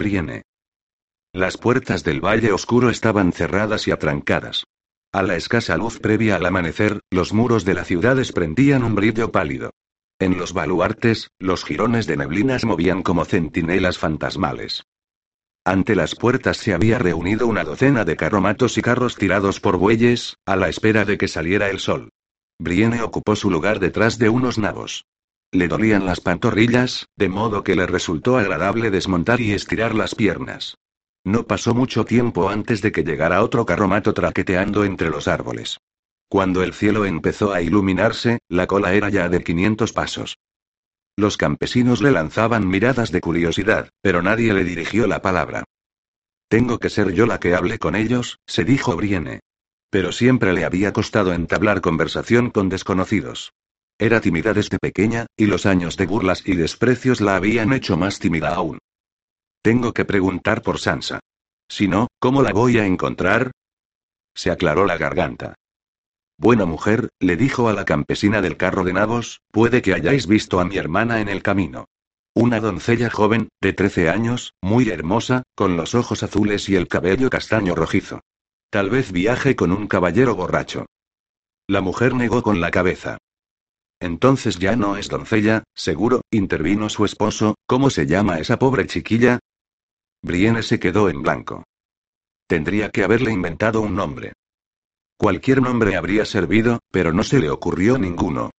Brienne. Las puertas del Valle Oscuro estaban cerradas y atrancadas. A la escasa luz previa al amanecer, los muros de la ciudad desprendían un brillo pálido. En los baluartes, los jirones de neblina se movían como centinelas fantasmales. Ante las puertas se había reunido una docena de carromatos y carros tirados por bueyes, a la espera de que saliera el sol. Brienne ocupó su lugar detrás de unos nabos. Le dolían las pantorrillas, de modo que le resultó agradable desmontar y estirar las piernas. No pasó mucho tiempo antes de que llegara otro carromato traqueteando entre los árboles. Cuando el cielo empezó a iluminarse, la cola era ya de 500 pasos. Los campesinos le lanzaban miradas de curiosidad, pero nadie le dirigió la palabra. Tengo que ser yo la que hable con ellos, se dijo Brienne. Pero siempre le había costado entablar conversación con desconocidos. Era tímida desde pequeña, y los años de burlas y desprecios la habían hecho más tímida aún. Tengo que preguntar por Sansa. Si no, ¿cómo la voy a encontrar? Se aclaró la garganta. Buena mujer, le dijo a la campesina del carro de nabos, puede que hayáis visto a mi hermana en el camino. Una doncella joven, de 13 años, muy hermosa, con los ojos azules y el cabello castaño rojizo. Tal vez viaje con un caballero borracho. La mujer negó con la cabeza. Entonces ya no es doncella, seguro, intervino su esposo, ¿cómo se llama esa pobre chiquilla? Brienne se quedó en blanco. Tendría que haberle inventado un nombre. Cualquier nombre habría servido, pero no se le ocurrió ninguno.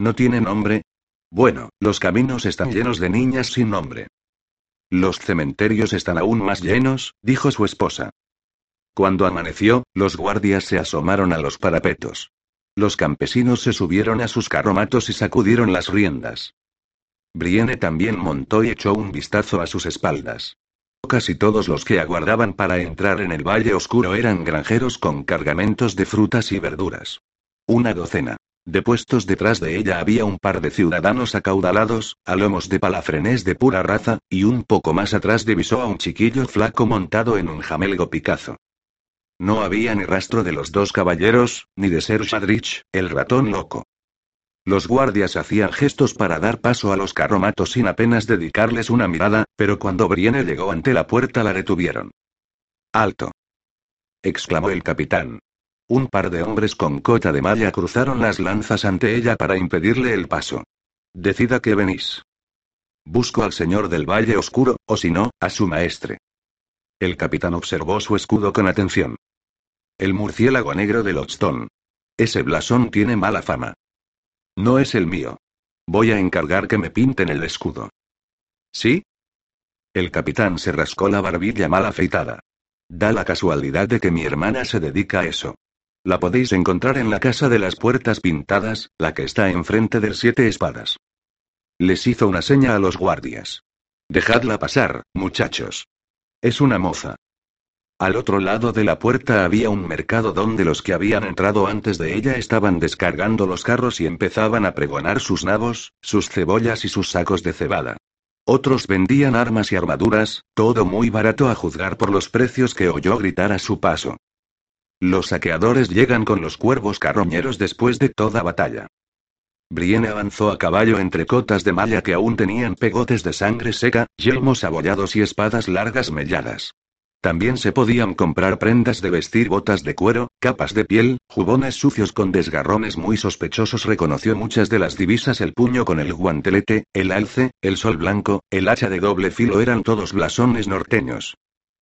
¿No tiene nombre? Bueno, los caminos están llenos de niñas sin nombre. Los cementerios están aún más llenos, dijo su esposa. Cuando amaneció, los guardias se asomaron a los parapetos. Los campesinos se subieron a sus carromatos y sacudieron las riendas. Brienne también montó y echó un vistazo a sus espaldas. Casi todos los que aguardaban para entrar en el Valle Oscuro eran granjeros con cargamentos de frutas y verduras. Una docena. De puestos detrás de ella había un par de ciudadanos acaudalados, a lomos de palafrenés de pura raza, y un poco más atrás divisó a un chiquillo flaco montado en un jamelgo picazo. No había ni rastro de los dos caballeros, ni de Ser Shadrich, el ratón loco. Los guardias hacían gestos para dar paso a los carromatos sin apenas dedicarles una mirada, pero cuando Brienne llegó ante la puerta la detuvieron. ¡Alto! exclamó el capitán. Un par de hombres con cota de malla cruzaron las lanzas ante ella para impedirle el paso. Decida que venís. Busco al señor del Valle Oscuro, o si no, a su maestre. El capitán observó su escudo con atención. El murciélago negro de Lochstone. Ese blasón tiene mala fama. No es el mío. Voy a encargar que me pinten el escudo. ¿Sí? El capitán se rascó la barbilla mal afeitada. Da la casualidad de que mi hermana se dedica a eso. La podéis encontrar en la casa de las puertas pintadas, la que está enfrente del siete espadas. Les hizo una seña a los guardias. Dejadla pasar, muchachos. Es una moza. Al otro lado de la puerta había un mercado donde los que habían entrado antes de ella estaban descargando los carros y empezaban a pregonar sus nabos, sus cebollas y sus sacos de cebada. Otros vendían armas y armaduras, todo muy barato a juzgar por los precios que oyó gritar a su paso. Los saqueadores llegan con los cuervos carroñeros después de toda batalla. Brienne avanzó a caballo entre cotas de malla que aún tenían pegotes de sangre seca, yelmos abollados y espadas largas melladas. También se podían comprar prendas de vestir, botas de cuero, capas de piel, jubones sucios con desgarrones muy sospechosos. Reconoció muchas de las divisas: el puño con el guantelete, el alce, el sol blanco, el hacha de doble filo eran todos blasones norteños.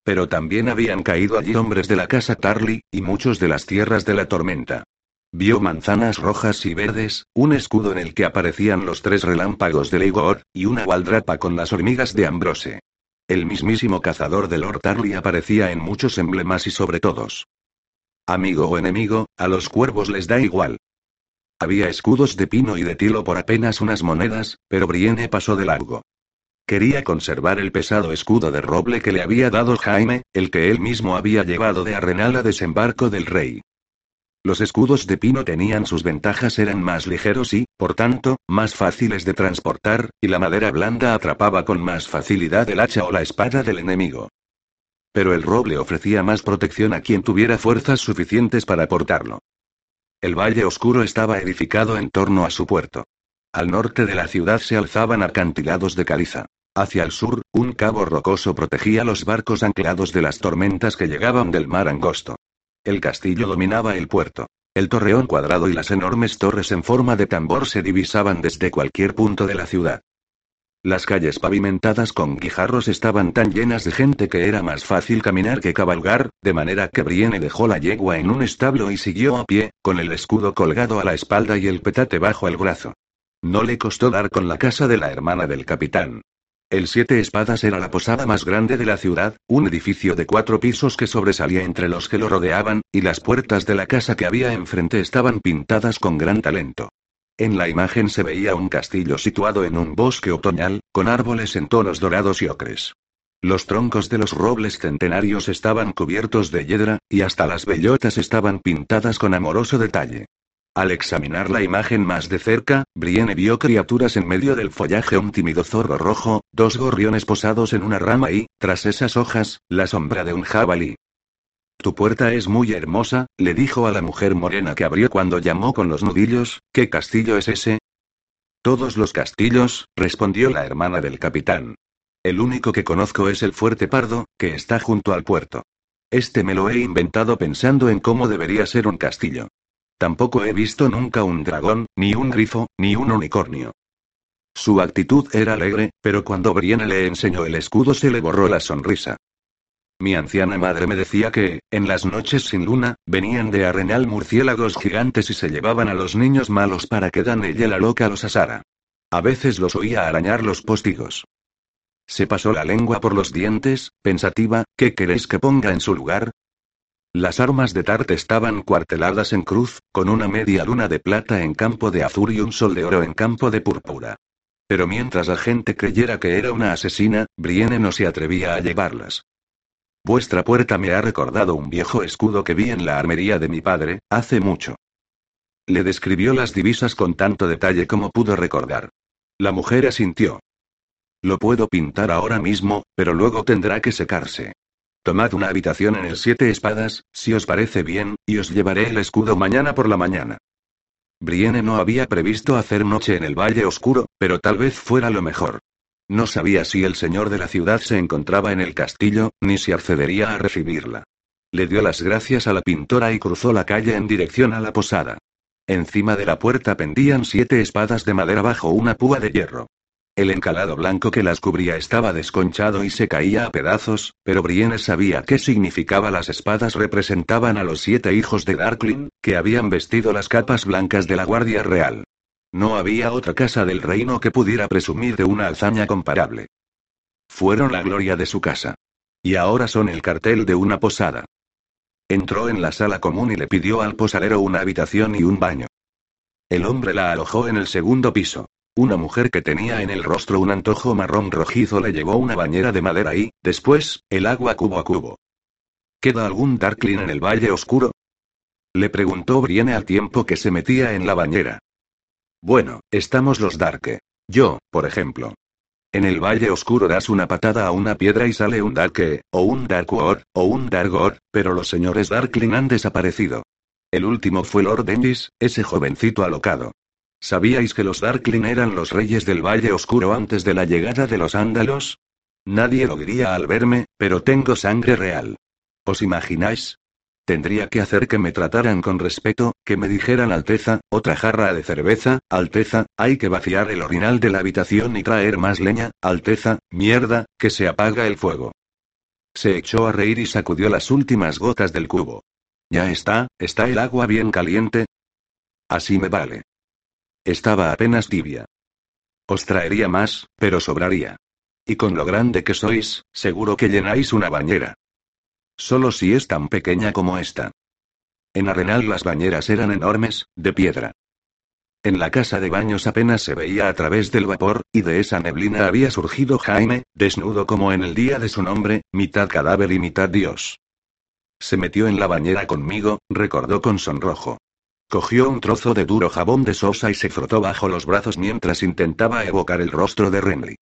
Pero también habían caído allí hombres de la casa Tarly, y muchos de las tierras de la tormenta. Vio manzanas rojas y verdes, un escudo en el que aparecían los tres relámpagos de Leigor, y una gualdrapa con las hormigas de Ambrose. El mismísimo cazador de Lord Tarly aparecía en muchos emblemas y sobre todos. Amigo o enemigo, a los cuervos les da igual. Había escudos de pino y de tilo por apenas unas monedas, pero Brienne pasó de largo. Quería conservar el pesado escudo de roble que le había dado Jaime, el que él mismo había llevado de Arrenal a desembarco del rey. Los escudos de pino tenían sus ventajas, eran más ligeros y, por tanto, más fáciles de transportar, y la madera blanda atrapaba con más facilidad el hacha o la espada del enemigo. Pero el roble ofrecía más protección a quien tuviera fuerzas suficientes para portarlo. El valle oscuro estaba edificado en torno a su puerto. Al norte de la ciudad se alzaban acantilados de caliza. Hacia el sur, un cabo rocoso protegía los barcos anclados de las tormentas que llegaban del mar angosto. El castillo dominaba el puerto. El torreón cuadrado y las enormes torres en forma de tambor se divisaban desde cualquier punto de la ciudad. Las calles pavimentadas con guijarros estaban tan llenas de gente que era más fácil caminar que cabalgar, de manera que Brienne dejó la yegua en un establo y siguió a pie, con el escudo colgado a la espalda y el petate bajo el brazo. No le costó dar con la casa de la hermana del capitán. El Siete Espadas era la posada más grande de la ciudad, un edificio de cuatro pisos que sobresalía entre los que lo rodeaban, y las puertas de la casa que había enfrente estaban pintadas con gran talento. En la imagen se veía un castillo situado en un bosque otoñal, con árboles en tonos dorados y ocres. Los troncos de los robles centenarios estaban cubiertos de hiedra, y hasta las bellotas estaban pintadas con amoroso detalle. Al examinar la imagen más de cerca, Brienne vio criaturas en medio del follaje, un tímido zorro rojo, dos gorriones posados en una rama y, tras esas hojas, la sombra de un jabalí. Tu puerta es muy hermosa, le dijo a la mujer morena que abrió cuando llamó con los nudillos, ¿qué castillo es ese? Todos los castillos, respondió la hermana del capitán. El único que conozco es el fuerte pardo, que está junto al puerto. Este me lo he inventado pensando en cómo debería ser un castillo. Tampoco he visto nunca un dragón, ni un grifo, ni un unicornio. Su actitud era alegre, pero cuando Brienne le enseñó el escudo se le borró la sonrisa. Mi anciana madre me decía que, en las noches sin luna, venían de Arenal murciélagos gigantes y se llevaban a los niños malos para que Danelle la loca los asara. A veces los oía arañar los postigos. Se pasó la lengua por los dientes, pensativa, ¿qué queréis que ponga en su lugar? Las armas de Tart estaban cuarteladas en cruz, con una media luna de plata en campo de azul y un sol de oro en campo de púrpura. Pero mientras la gente creyera que era una asesina, Brienne no se atrevía a llevarlas. Vuestra puerta me ha recordado un viejo escudo que vi en la armería de mi padre, hace mucho. Le describió las divisas con tanto detalle como pudo recordar. La mujer asintió. Lo puedo pintar ahora mismo, pero luego tendrá que secarse. Tomad una habitación en el Siete Espadas, si os parece bien, y os llevaré el escudo mañana por la mañana. Brienne no había previsto hacer noche en el Valle Oscuro, pero tal vez fuera lo mejor. No sabía si el señor de la ciudad se encontraba en el castillo, ni si accedería a recibirla. Le dio las gracias a la pintora y cruzó la calle en dirección a la posada. Encima de la puerta pendían siete espadas de madera bajo una púa de hierro. El encalado blanco que las cubría estaba desconchado y se caía a pedazos, pero Brienne sabía qué significaba las espadas representaban a los siete hijos de Darkling, que habían vestido las capas blancas de la Guardia Real. No había otra casa del reino que pudiera presumir de una hazaña comparable. Fueron la gloria de su casa. Y ahora son el cartel de una posada. Entró en la sala común y le pidió al posadero una habitación y un baño. El hombre la alojó en el segundo piso. Una mujer que tenía en el rostro un antojo marrón rojizo le llevó una bañera de madera y, después, el agua cubo a cubo. ¿Queda algún Darkling en el valle oscuro? Le preguntó Brienne al tiempo que se metía en la bañera. Bueno, estamos los Darke. Yo, por ejemplo. En el Valle Oscuro das una patada a una piedra y sale un Darke, o un Darkor, o un Dargor, pero los señores Darkling han desaparecido. El último fue Lord Ennis, ese jovencito alocado. ¿Sabíais que los Darkling eran los reyes del Valle Oscuro antes de la llegada de los Ándalos? Nadie lo diría al verme, pero tengo sangre real. ¿Os imagináis? Tendría que hacer que me trataran con respeto, que me dijeran Alteza, otra jarra de cerveza, Alteza, hay que vaciar el orinal de la habitación y traer más leña, Alteza, mierda, que se apaga el fuego. Se echó a reír y sacudió las últimas gotas del cubo. Ya está, está el agua bien caliente. Así me vale. Estaba apenas tibia. Os traería más, pero sobraría. Y con lo grande que sois, seguro que llenáis una bañera. Solo si es tan pequeña como esta. En Arenal las bañeras eran enormes, de piedra. En la casa de baños apenas se veía a través del vapor, y de esa neblina había surgido Jaime, desnudo como en el día de su nombre, mitad cadáver y mitad dios. Se metió en la bañera conmigo, recordó con sonrojo. Cogió un trozo de duro jabón de sosa y se frotó bajo los brazos mientras intentaba evocar el rostro de Renly.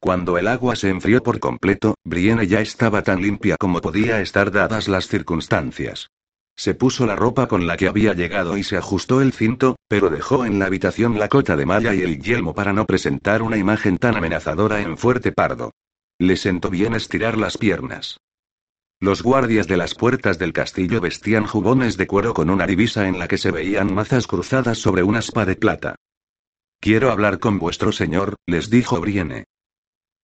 Cuando el agua se enfrió por completo, Brienne ya estaba tan limpia como podía estar dadas las circunstancias. Se puso la ropa con la que había llegado y se ajustó el cinto, pero dejó en la habitación la cota de malla y el yelmo para no presentar una imagen tan amenazadora en fuerte pardo. Le sentó bien estirar las piernas. Los guardias de las puertas del castillo vestían jubones de cuero con una divisa en la que se veían mazas cruzadas sobre una aspa de plata. Quiero hablar con vuestro señor, les dijo Brienne.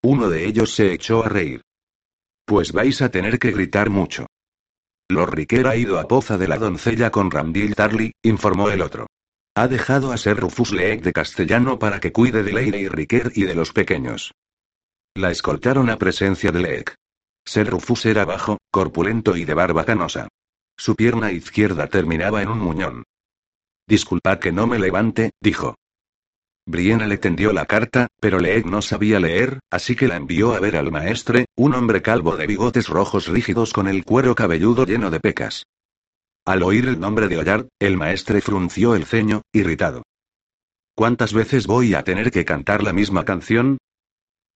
Uno de ellos se echó a reír. Pues vais a tener que gritar mucho. Lord Riquer ha ido a poza de la doncella con Ramdil Tarly, informó el otro. Ha dejado a Ser Rufus Leek de castellano para que cuide de Leire y y de los pequeños. La escoltaron a presencia de Leek. Ser Rufus era bajo, corpulento y de barba canosa. Su pierna izquierda terminaba en un muñón. Disculpad que no me levante, dijo. Brienne le tendió la carta, pero Leeg no sabía leer, así que la envió a ver al maestre, un hombre calvo de bigotes rojos rígidos con el cuero cabelludo lleno de pecas. Al oír el nombre de Ollard, el maestre frunció el ceño, irritado. ¿Cuántas veces voy a tener que cantar la misma canción?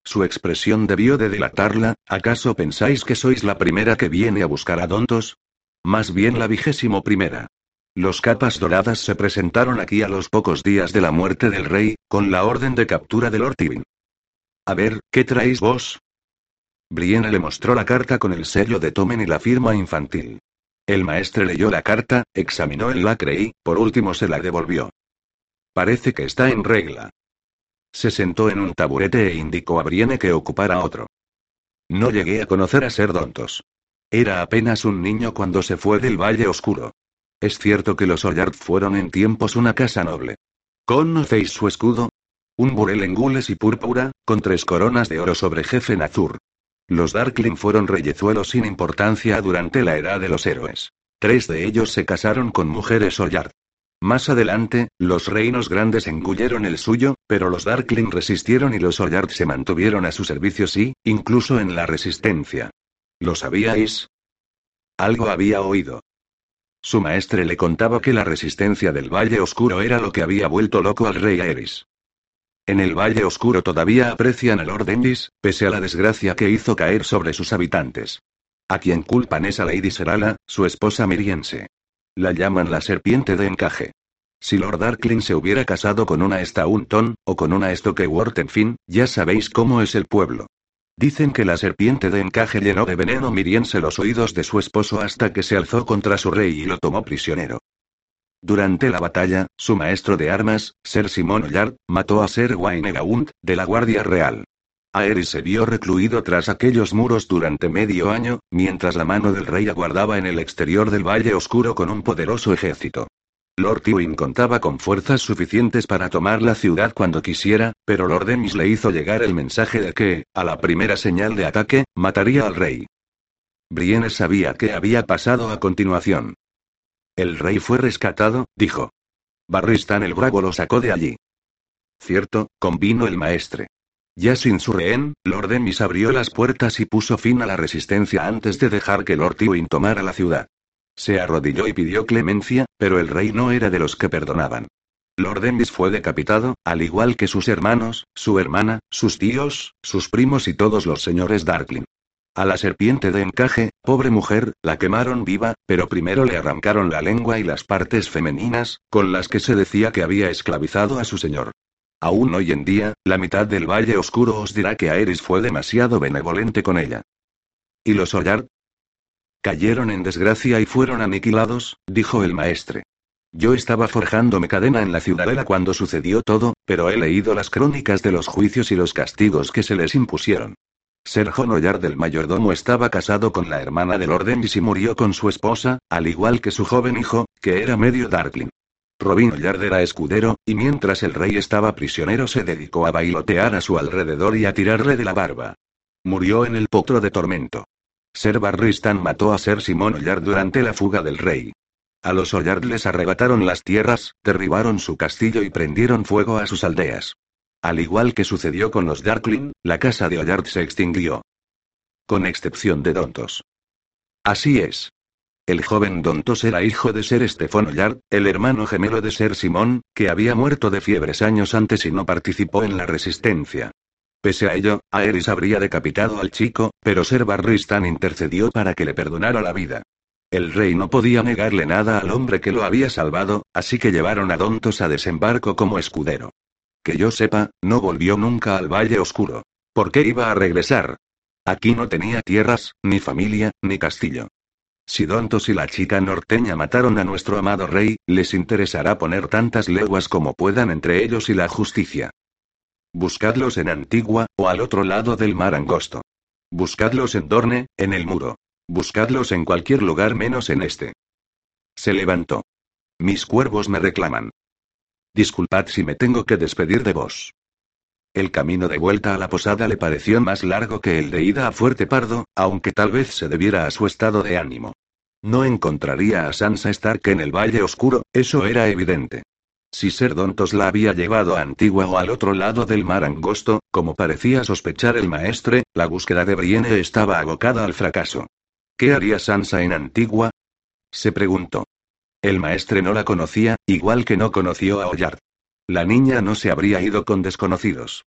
Su expresión debió de delatarla, ¿acaso pensáis que sois la primera que viene a buscar a Dontos? Más bien la vigésimo primera. Los capas doradas se presentaron aquí a los pocos días de la muerte del rey, con la orden de captura de Lord Tywin. A ver, ¿qué traéis vos? Brienne le mostró la carta con el sello de Tomen y la firma infantil. El maestre leyó la carta, examinó el lacre y, por último, se la devolvió. Parece que está en regla. Se sentó en un taburete e indicó a Brienne que ocupara otro. No llegué a conocer a Ser Dontos. Era apenas un niño cuando se fue del Valle Oscuro. Es cierto que los Ollard fueron en tiempos una casa noble. ¿Conocéis su escudo? Un burel en gules y púrpura, con tres coronas de oro sobre jefe Nazur. Los Darkling fueron reyezuelos sin importancia durante la edad de los héroes. Tres de ellos se casaron con mujeres Ollard. Más adelante, los reinos grandes engulleron el suyo, pero los Darkling resistieron y los Ollard se mantuvieron a su servicio sí, incluso en la resistencia. ¿Lo sabíais? Algo había oído. Su maestre le contaba que la resistencia del Valle Oscuro era lo que había vuelto loco al rey Aerys. En el Valle Oscuro todavía aprecian a Lord Endis, pese a la desgracia que hizo caer sobre sus habitantes. A quien culpan es a Lady Serala, su esposa miriense. La llaman la serpiente de encaje. Si Lord Darkling se hubiera casado con una Staunton, o con una Stokeworth en fin, ya sabéis cómo es el pueblo. Dicen que la serpiente de encaje llenó de veneno miriense los oídos de su esposo hasta que se alzó contra su rey y lo tomó prisionero. Durante la batalla, su maestro de armas, Ser Simon Ollard, mató a Ser Wayne de la Guardia Real. Aerys se vio recluido tras aquellos muros durante medio año, mientras la mano del rey aguardaba en el exterior del Valle Oscuro con un poderoso ejército. Lord Tywin contaba con fuerzas suficientes para tomar la ciudad cuando quisiera, pero Lord Emis le hizo llegar el mensaje de que, a la primera señal de ataque, mataría al rey. Brienne sabía qué había pasado a continuación. El rey fue rescatado, dijo. Barristan el Bravo lo sacó de allí. Cierto, convino el maestre. Ya sin su rehén, Lord Emis abrió las puertas y puso fin a la resistencia antes de dejar que Lord Tywin tomara la ciudad. Se arrodilló y pidió clemencia, pero el rey no era de los que perdonaban. Lord Emis fue decapitado, al igual que sus hermanos, su hermana, sus tíos, sus primos y todos los señores Darkling. A la serpiente de encaje, pobre mujer, la quemaron viva, pero primero le arrancaron la lengua y las partes femeninas, con las que se decía que había esclavizado a su señor. Aún hoy en día, la mitad del Valle Oscuro os dirá que Aerys fue demasiado benevolente con ella. ¿Y los Ollard? Cayeron en desgracia y fueron aniquilados, dijo el maestre. Yo estaba forjándome cadena en la ciudadela cuando sucedió todo, pero he leído las crónicas de los juicios y los castigos que se les impusieron. Ser Ollard del mayordomo estaba casado con la hermana del orden y murió con su esposa, al igual que su joven hijo, que era medio Darkling. Robin Ollard era escudero, y mientras el rey estaba prisionero se dedicó a bailotear a su alrededor y a tirarle de la barba. Murió en el potro de tormento. Ser Barristan mató a Ser Simón Ollard durante la fuga del rey. A los Ollard les arrebataron las tierras, derribaron su castillo y prendieron fuego a sus aldeas. Al igual que sucedió con los Darkling, la casa de Ollard se extinguió. Con excepción de Dontos. Así es. El joven Dontos era hijo de Ser Estefón Ollard, el hermano gemelo de Ser Simón, que había muerto de fiebres años antes y no participó en la resistencia. Pese a ello, Aerys habría decapitado al chico, pero Ser Barristan intercedió para que le perdonara la vida. El rey no podía negarle nada al hombre que lo había salvado, así que llevaron a Dontos a desembarco como escudero. Que yo sepa, no volvió nunca al Valle Oscuro. ¿Por qué iba a regresar? Aquí no tenía tierras, ni familia, ni castillo. Si Dontos y la chica norteña mataron a nuestro amado rey, les interesará poner tantas leguas como puedan entre ellos y la justicia. Buscadlos en Antigua, o al otro lado del mar angosto. Buscadlos en Dorne, en el muro. Buscadlos en cualquier lugar menos en este. Se levantó. Mis cuervos me reclaman. Disculpad si me tengo que despedir de vos. El camino de vuelta a la posada le pareció más largo que el de ida a Fuerte Pardo, aunque tal vez se debiera a su estado de ánimo. No encontraría a Sansa Stark en el Valle Oscuro, eso era evidente. Si Ser Dontos la había llevado a Antigua o al otro lado del mar angosto, como parecía sospechar el maestre, la búsqueda de Brienne estaba abocada al fracaso. ¿Qué haría Sansa en Antigua? Se preguntó. El maestre no la conocía, igual que no conoció a Ollard. La niña no se habría ido con desconocidos.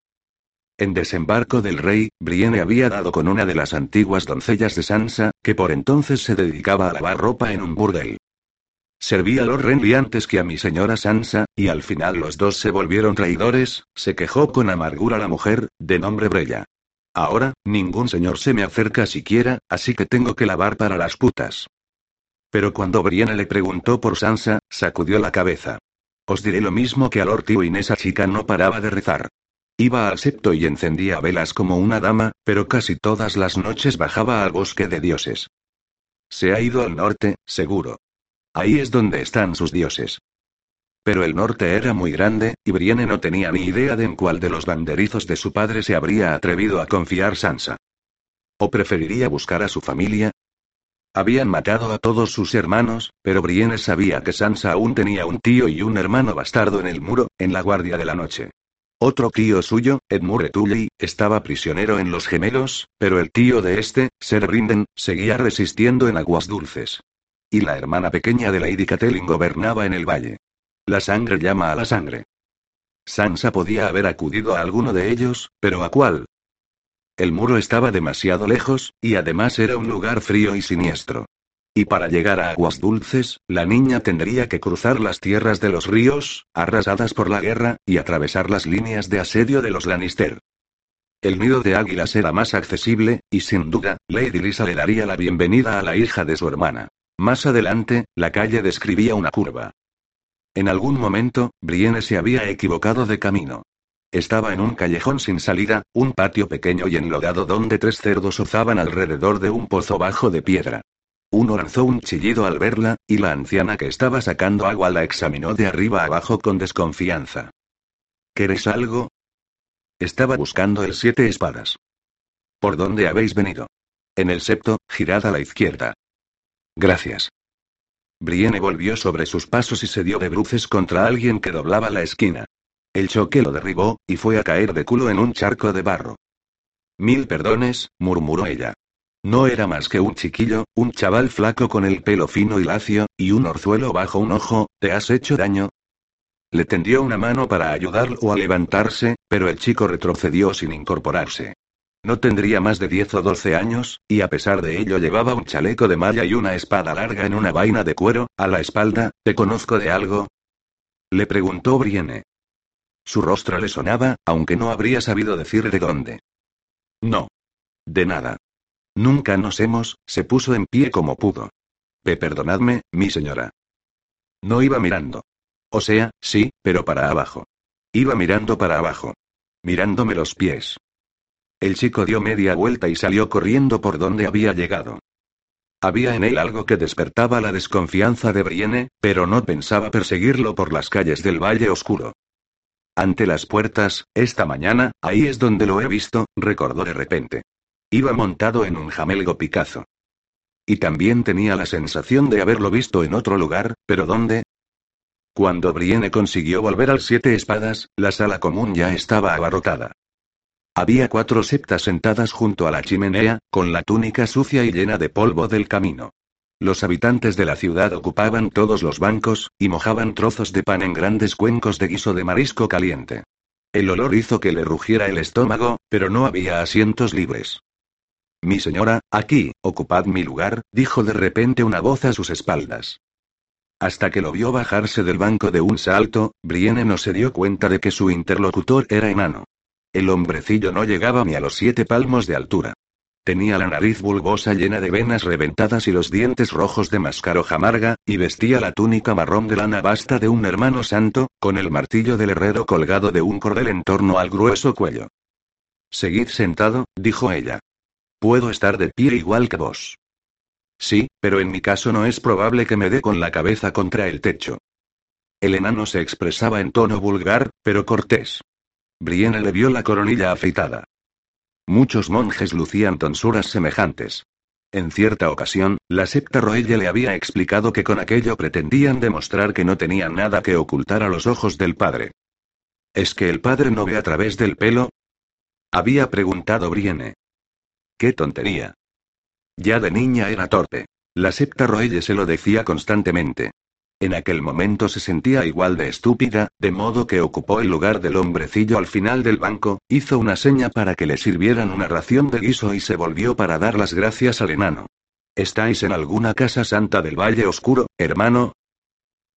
En desembarco del rey, Brienne había dado con una de las antiguas doncellas de Sansa, que por entonces se dedicaba a lavar ropa en un burdel. Serví a Lord Renly antes que a mi señora Sansa, y al final los dos se volvieron traidores, se quejó con amargura la mujer, de nombre Brella. Ahora, ningún señor se me acerca siquiera, así que tengo que lavar para las putas. Pero cuando Brienne le preguntó por Sansa, sacudió la cabeza. Os diré lo mismo que a Lord Tywin, esa chica no paraba de rezar. Iba al septo y encendía velas como una dama, pero casi todas las noches bajaba al bosque de dioses. Se ha ido al norte, seguro. Ahí es donde están sus dioses. Pero el norte era muy grande, y Brienne no tenía ni idea de en cuál de los banderizos de su padre se habría atrevido a confiar Sansa. ¿O preferiría buscar a su familia? Habían matado a todos sus hermanos, pero Brienne sabía que Sansa aún tenía un tío y un hermano bastardo en el muro, en la guardia de la noche. Otro tío suyo, Edmure Tully, estaba prisionero en los gemelos, pero el tío de este, Ser Rinden, seguía resistiendo en aguas dulces. Y la hermana pequeña de Lady Catelyn gobernaba en el valle. La sangre llama a la sangre. Sansa podía haber acudido a alguno de ellos, pero ¿a cuál? El muro estaba demasiado lejos, y además era un lugar frío y siniestro. Y para llegar a aguas dulces, la niña tendría que cruzar las tierras de los ríos, arrasadas por la guerra, y atravesar las líneas de asedio de los Lannister. El nido de águilas era más accesible, y sin duda, Lady Lisa le daría la bienvenida a la hija de su hermana. Más adelante, la calle describía una curva. En algún momento, Brienne se había equivocado de camino. Estaba en un callejón sin salida, un patio pequeño y enlodado donde tres cerdos ozaban alrededor de un pozo bajo de piedra. Uno lanzó un chillido al verla, y la anciana que estaba sacando agua la examinó de arriba abajo con desconfianza. ¿Queréis algo? Estaba buscando el siete espadas. ¿Por dónde habéis venido? En el septo, girad a la izquierda. Gracias. Brienne volvió sobre sus pasos y se dio de bruces contra alguien que doblaba la esquina. El choque lo derribó, y fue a caer de culo en un charco de barro. Mil perdones, murmuró ella. No era más que un chiquillo, un chaval flaco con el pelo fino y lacio, y un orzuelo bajo un ojo, ¿te has hecho daño? Le tendió una mano para ayudarlo a levantarse, pero el chico retrocedió sin incorporarse. No tendría más de 10 o 12 años, y a pesar de ello llevaba un chaleco de malla y una espada larga en una vaina de cuero, a la espalda, ¿te conozco de algo? Le preguntó Brienne. Su rostro le sonaba, aunque no habría sabido decir de dónde. No. De nada. Nunca nos hemos, se puso en pie como pudo. Pe perdonadme, mi señora. No iba mirando. O sea, sí, pero para abajo. Iba mirando para abajo. Mirándome los pies. El chico dio media vuelta y salió corriendo por donde había llegado. Había en él algo que despertaba la desconfianza de Brienne, pero no pensaba perseguirlo por las calles del Valle Oscuro. Ante las puertas, esta mañana, ahí es donde lo he visto, recordó de repente. Iba montado en un jamelgo Picazo. Y también tenía la sensación de haberlo visto en otro lugar, pero ¿dónde? Cuando Brienne consiguió volver al Siete Espadas, la sala común ya estaba abarrotada. Había cuatro septas sentadas junto a la chimenea, con la túnica sucia y llena de polvo del camino. Los habitantes de la ciudad ocupaban todos los bancos, y mojaban trozos de pan en grandes cuencos de guiso de marisco caliente. El olor hizo que le rugiera el estómago, pero no había asientos libres. Mi señora, aquí, ocupad mi lugar, dijo de repente una voz a sus espaldas. Hasta que lo vio bajarse del banco de un salto, Brienne no se dio cuenta de que su interlocutor era enano. El hombrecillo no llegaba ni a los siete palmos de altura. Tenía la nariz bulbosa llena de venas reventadas y los dientes rojos de mascaroja amarga, y vestía la túnica marrón de lana basta de un hermano santo, con el martillo del herrero colgado de un cordel en torno al grueso cuello. Seguid sentado, dijo ella. Puedo estar de pie igual que vos. Sí, pero en mi caso no es probable que me dé con la cabeza contra el techo. El enano se expresaba en tono vulgar, pero cortés. Brienne le vio la coronilla afeitada. Muchos monjes lucían tonsuras semejantes. En cierta ocasión, la septa Roelle le había explicado que con aquello pretendían demostrar que no tenían nada que ocultar a los ojos del padre. ¿Es que el padre no ve a través del pelo? Había preguntado Brienne. ¡Qué tontería! Ya de niña era torpe. La septa Roelle se lo decía constantemente. En aquel momento se sentía igual de estúpida, de modo que ocupó el lugar del hombrecillo al final del banco, hizo una seña para que le sirvieran una ración de guiso y se volvió para dar las gracias al enano. ¿Estáis en alguna casa santa del Valle Oscuro, hermano?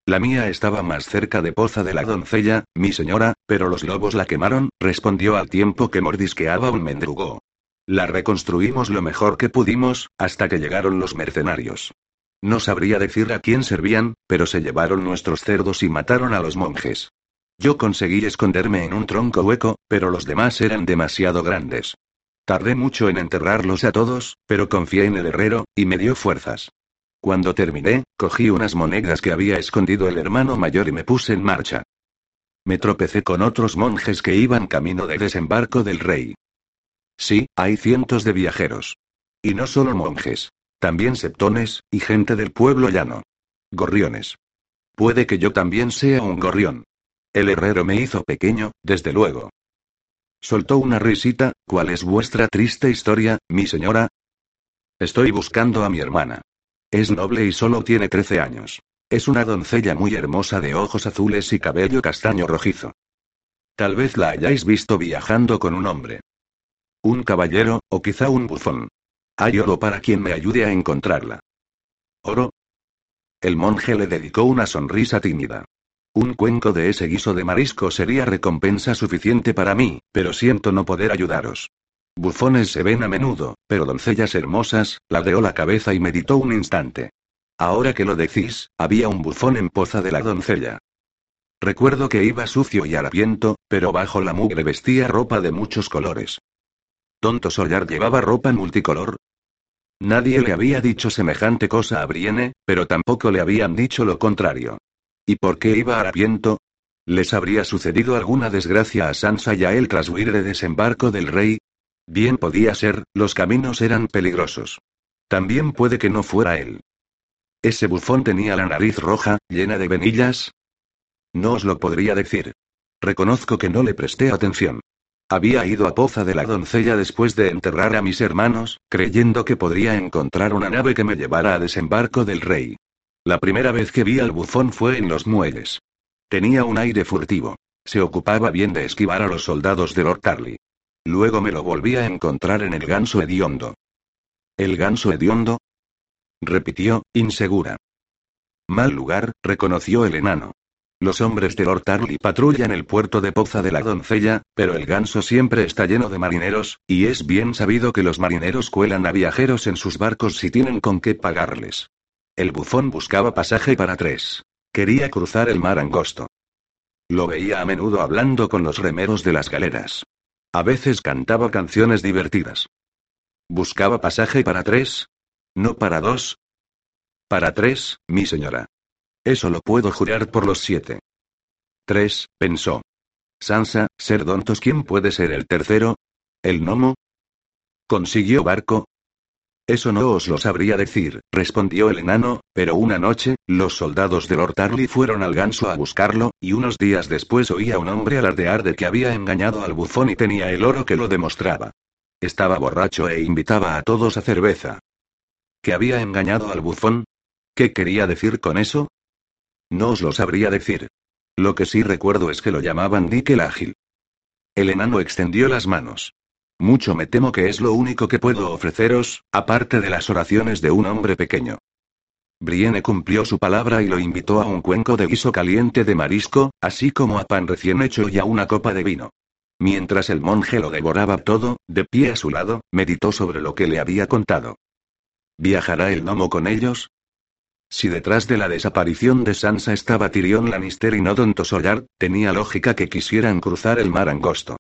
La mía estaba más cerca de Poza de la doncella, mi señora, pero los lobos la quemaron, respondió al tiempo que mordisqueaba un mendrugo. La reconstruimos lo mejor que pudimos, hasta que llegaron los mercenarios. No sabría decir a quién servían, pero se llevaron nuestros cerdos y mataron a los monjes. Yo conseguí esconderme en un tronco hueco, pero los demás eran demasiado grandes. Tardé mucho en enterrarlos a todos, pero confié en el herrero, y me dio fuerzas. Cuando terminé, cogí unas monedas que había escondido el hermano mayor y me puse en marcha. Me tropecé con otros monjes que iban camino de desembarco del rey. Sí, hay cientos de viajeros. Y no solo monjes. También septones, y gente del pueblo llano. Gorriones. Puede que yo también sea un gorrión. El herrero me hizo pequeño, desde luego. Soltó una risita, ¿cuál es vuestra triste historia, mi señora? Estoy buscando a mi hermana. Es noble y solo tiene trece años. Es una doncella muy hermosa de ojos azules y cabello castaño rojizo. Tal vez la hayáis visto viajando con un hombre. Un caballero, o quizá un bufón. Hay oro para quien me ayude a encontrarla. ¿Oro? El monje le dedicó una sonrisa tímida. Un cuenco de ese guiso de marisco sería recompensa suficiente para mí, pero siento no poder ayudaros. Bufones se ven a menudo, pero doncellas hermosas, ladeó la cabeza y meditó un instante. Ahora que lo decís, había un bufón en poza de la doncella. Recuerdo que iba sucio y harapiento, pero bajo la mugre vestía ropa de muchos colores. ¿Tonto Solar llevaba ropa multicolor? Nadie le había dicho semejante cosa a Brienne, pero tampoco le habían dicho lo contrario. ¿Y por qué iba harapiento? ¿Les habría sucedido alguna desgracia a Sansa y a él tras huir de desembarco del rey? Bien podía ser, los caminos eran peligrosos. También puede que no fuera él. ¿Ese bufón tenía la nariz roja, llena de venillas? No os lo podría decir. Reconozco que no le presté atención. Había ido a Poza de la doncella después de enterrar a mis hermanos, creyendo que podría encontrar una nave que me llevara a desembarco del rey. La primera vez que vi al bufón fue en los muelles. Tenía un aire furtivo. Se ocupaba bien de esquivar a los soldados de Lord Tarly. Luego me lo volví a encontrar en el ganso hediondo. ¿El ganso hediondo? repitió, insegura. Mal lugar, reconoció el enano. Los hombres de Lord Tarly patrullan el puerto de Poza de la Doncella, pero el ganso siempre está lleno de marineros, y es bien sabido que los marineros cuelan a viajeros en sus barcos si tienen con qué pagarles. El bufón buscaba pasaje para tres. Quería cruzar el mar angosto. Lo veía a menudo hablando con los remeros de las galeras. A veces cantaba canciones divertidas. ¿Buscaba pasaje para tres? ¿No para dos? Para tres, mi señora. Eso lo puedo jurar por los siete. Tres, pensó. Sansa, ser dontos, ¿quién puede ser el tercero? ¿El gnomo? ¿Consiguió barco? Eso no os lo sabría decir, respondió el enano, pero una noche, los soldados de Lord Tarly fueron al ganso a buscarlo, y unos días después oía a un hombre alardear de que había engañado al bufón y tenía el oro que lo demostraba. Estaba borracho e invitaba a todos a cerveza. ¿Que había engañado al bufón? ¿Qué quería decir con eso? No os lo sabría decir. Lo que sí recuerdo es que lo llamaban Dick el Ágil. El enano extendió las manos. Mucho me temo que es lo único que puedo ofreceros, aparte de las oraciones de un hombre pequeño. Brienne cumplió su palabra y lo invitó a un cuenco de guiso caliente de marisco, así como a pan recién hecho y a una copa de vino. Mientras el monje lo devoraba todo, de pie a su lado, meditó sobre lo que le había contado. ¿Viajará el gnomo con ellos? Si detrás de la desaparición de Sansa estaba Tyrion Lannister y no Don Tosollar, tenía lógica que quisieran cruzar el mar angosto.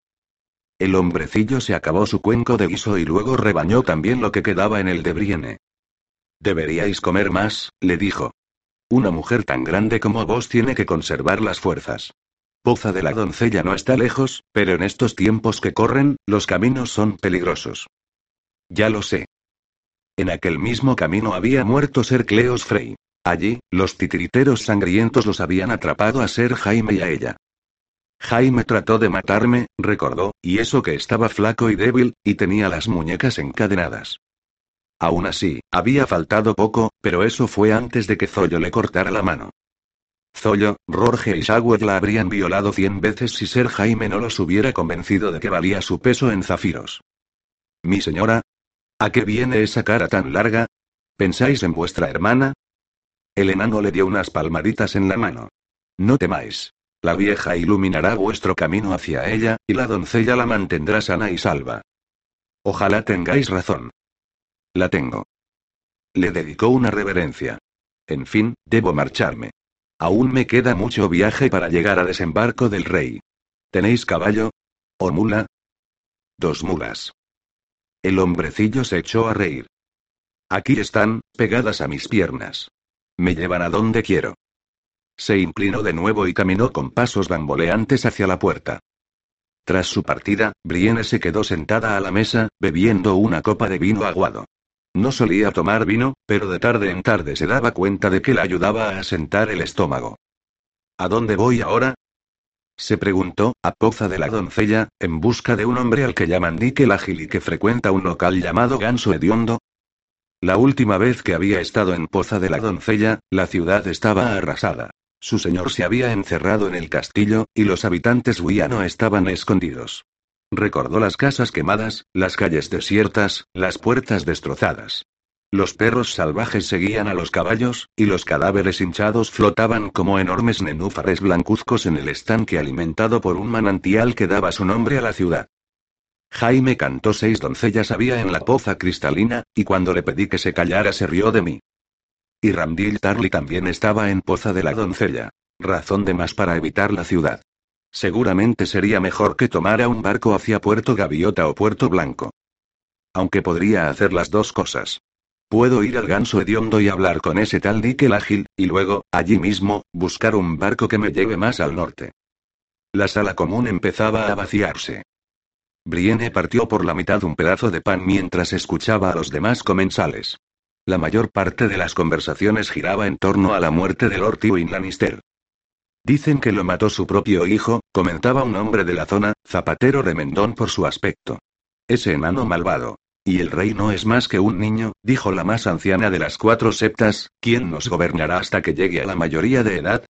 El hombrecillo se acabó su cuenco de guiso y luego rebañó también lo que quedaba en el de Brienne. Deberíais comer más, le dijo. Una mujer tan grande como vos tiene que conservar las fuerzas. Poza de la doncella no está lejos, pero en estos tiempos que corren, los caminos son peligrosos. Ya lo sé. En aquel mismo camino había muerto Ser Cleos Frey. Allí, los titiriteros sangrientos los habían atrapado a Ser Jaime y a ella. Jaime trató de matarme, recordó, y eso que estaba flaco y débil, y tenía las muñecas encadenadas. Aún así, había faltado poco, pero eso fue antes de que Zollo le cortara la mano. Zollo, Rorge y Shagwell la habrían violado cien veces si Ser Jaime no los hubiera convencido de que valía su peso en zafiros. Mi señora. ¿A qué viene esa cara tan larga? ¿Pensáis en vuestra hermana? El enano le dio unas palmaditas en la mano. No temáis. La vieja iluminará vuestro camino hacia ella, y la doncella la mantendrá sana y salva. Ojalá tengáis razón. La tengo. Le dedicó una reverencia. En fin, debo marcharme. Aún me queda mucho viaje para llegar a desembarco del rey. ¿Tenéis caballo? ¿O mula? Dos mulas. El hombrecillo se echó a reír. Aquí están, pegadas a mis piernas. Me llevan a donde quiero. Se inclinó de nuevo y caminó con pasos bamboleantes hacia la puerta. Tras su partida, Brienne se quedó sentada a la mesa, bebiendo una copa de vino aguado. No solía tomar vino, pero de tarde en tarde se daba cuenta de que le ayudaba a asentar el estómago. ¿A dónde voy ahora? Se preguntó, a Poza de la doncella, en busca de un hombre al que llaman Nickel Ágil y que frecuenta un local llamado Ganso Hediondo. La última vez que había estado en Poza de la doncella, la ciudad estaba arrasada. Su señor se había encerrado en el castillo, y los habitantes Guiano estaban escondidos. Recordó las casas quemadas, las calles desiertas, las puertas destrozadas. Los perros salvajes seguían a los caballos, y los cadáveres hinchados flotaban como enormes nenúfares blancuzcos en el estanque alimentado por un manantial que daba su nombre a la ciudad. Jaime cantó seis doncellas había en la poza cristalina, y cuando le pedí que se callara se rió de mí. Y Ramdil Tarly también estaba en poza de la doncella. Razón de más para evitar la ciudad. Seguramente sería mejor que tomara un barco hacia Puerto Gaviota o Puerto Blanco. Aunque podría hacer las dos cosas. Puedo ir al ganso hediondo y hablar con ese tal Nickel ágil, y luego, allí mismo, buscar un barco que me lleve más al norte. La sala común empezaba a vaciarse. Brienne partió por la mitad un pedazo de pan mientras escuchaba a los demás comensales. La mayor parte de las conversaciones giraba en torno a la muerte de Lord Tywin Lannister. Dicen que lo mató su propio hijo, comentaba un hombre de la zona, zapatero remendón por su aspecto. Ese enano malvado. Y el rey no es más que un niño, dijo la más anciana de las cuatro septas, ¿quién nos gobernará hasta que llegue a la mayoría de edad?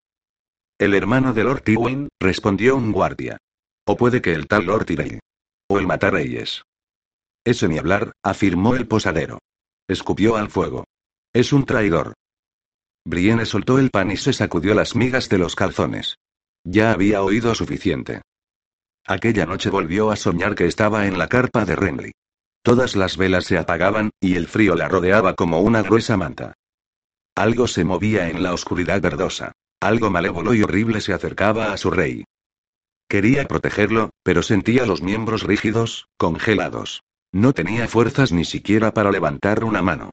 El hermano de Lord Tywin, respondió un guardia. O puede que el tal Lord Tyrell. O el matarreyes. Ese ni hablar, afirmó el posadero. Escupió al fuego. Es un traidor. Brienne soltó el pan y se sacudió las migas de los calzones. Ya había oído suficiente. Aquella noche volvió a soñar que estaba en la carpa de Renly. Todas las velas se apagaban, y el frío la rodeaba como una gruesa manta. Algo se movía en la oscuridad verdosa. Algo malévolo y horrible se acercaba a su rey. Quería protegerlo, pero sentía los miembros rígidos, congelados. No tenía fuerzas ni siquiera para levantar una mano.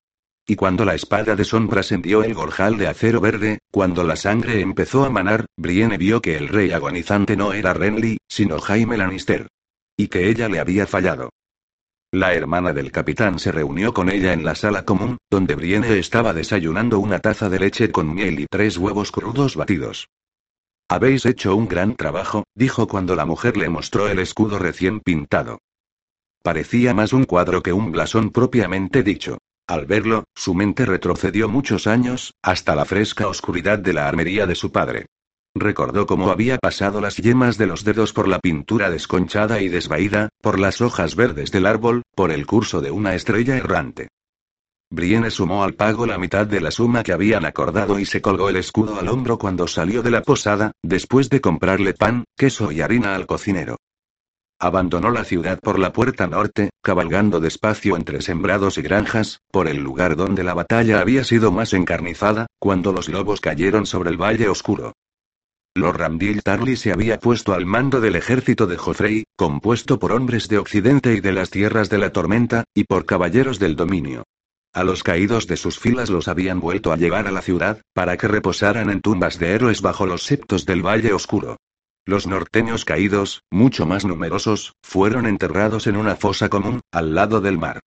Y cuando la espada de sombras envió el gorjal de acero verde, cuando la sangre empezó a manar, Brienne vio que el rey agonizante no era Renly, sino Jaime Lannister. Y que ella le había fallado. La hermana del capitán se reunió con ella en la sala común, donde Brienne estaba desayunando una taza de leche con miel y tres huevos crudos batidos. Habéis hecho un gran trabajo, dijo cuando la mujer le mostró el escudo recién pintado. Parecía más un cuadro que un blasón propiamente dicho. Al verlo, su mente retrocedió muchos años, hasta la fresca oscuridad de la armería de su padre. Recordó cómo había pasado las yemas de los dedos por la pintura desconchada y desvaída, por las hojas verdes del árbol, por el curso de una estrella errante. Brienne sumó al pago la mitad de la suma que habían acordado y se colgó el escudo al hombro cuando salió de la posada, después de comprarle pan, queso y harina al cocinero. Abandonó la ciudad por la puerta norte, cabalgando despacio entre sembrados y granjas, por el lugar donde la batalla había sido más encarnizada, cuando los lobos cayeron sobre el valle oscuro. Lord Randil Tarly se había puesto al mando del ejército de Joffrey, compuesto por hombres de Occidente y de las tierras de la tormenta, y por caballeros del dominio. A los caídos de sus filas los habían vuelto a llevar a la ciudad, para que reposaran en tumbas de héroes bajo los septos del Valle Oscuro. Los norteños caídos, mucho más numerosos, fueron enterrados en una fosa común, al lado del mar.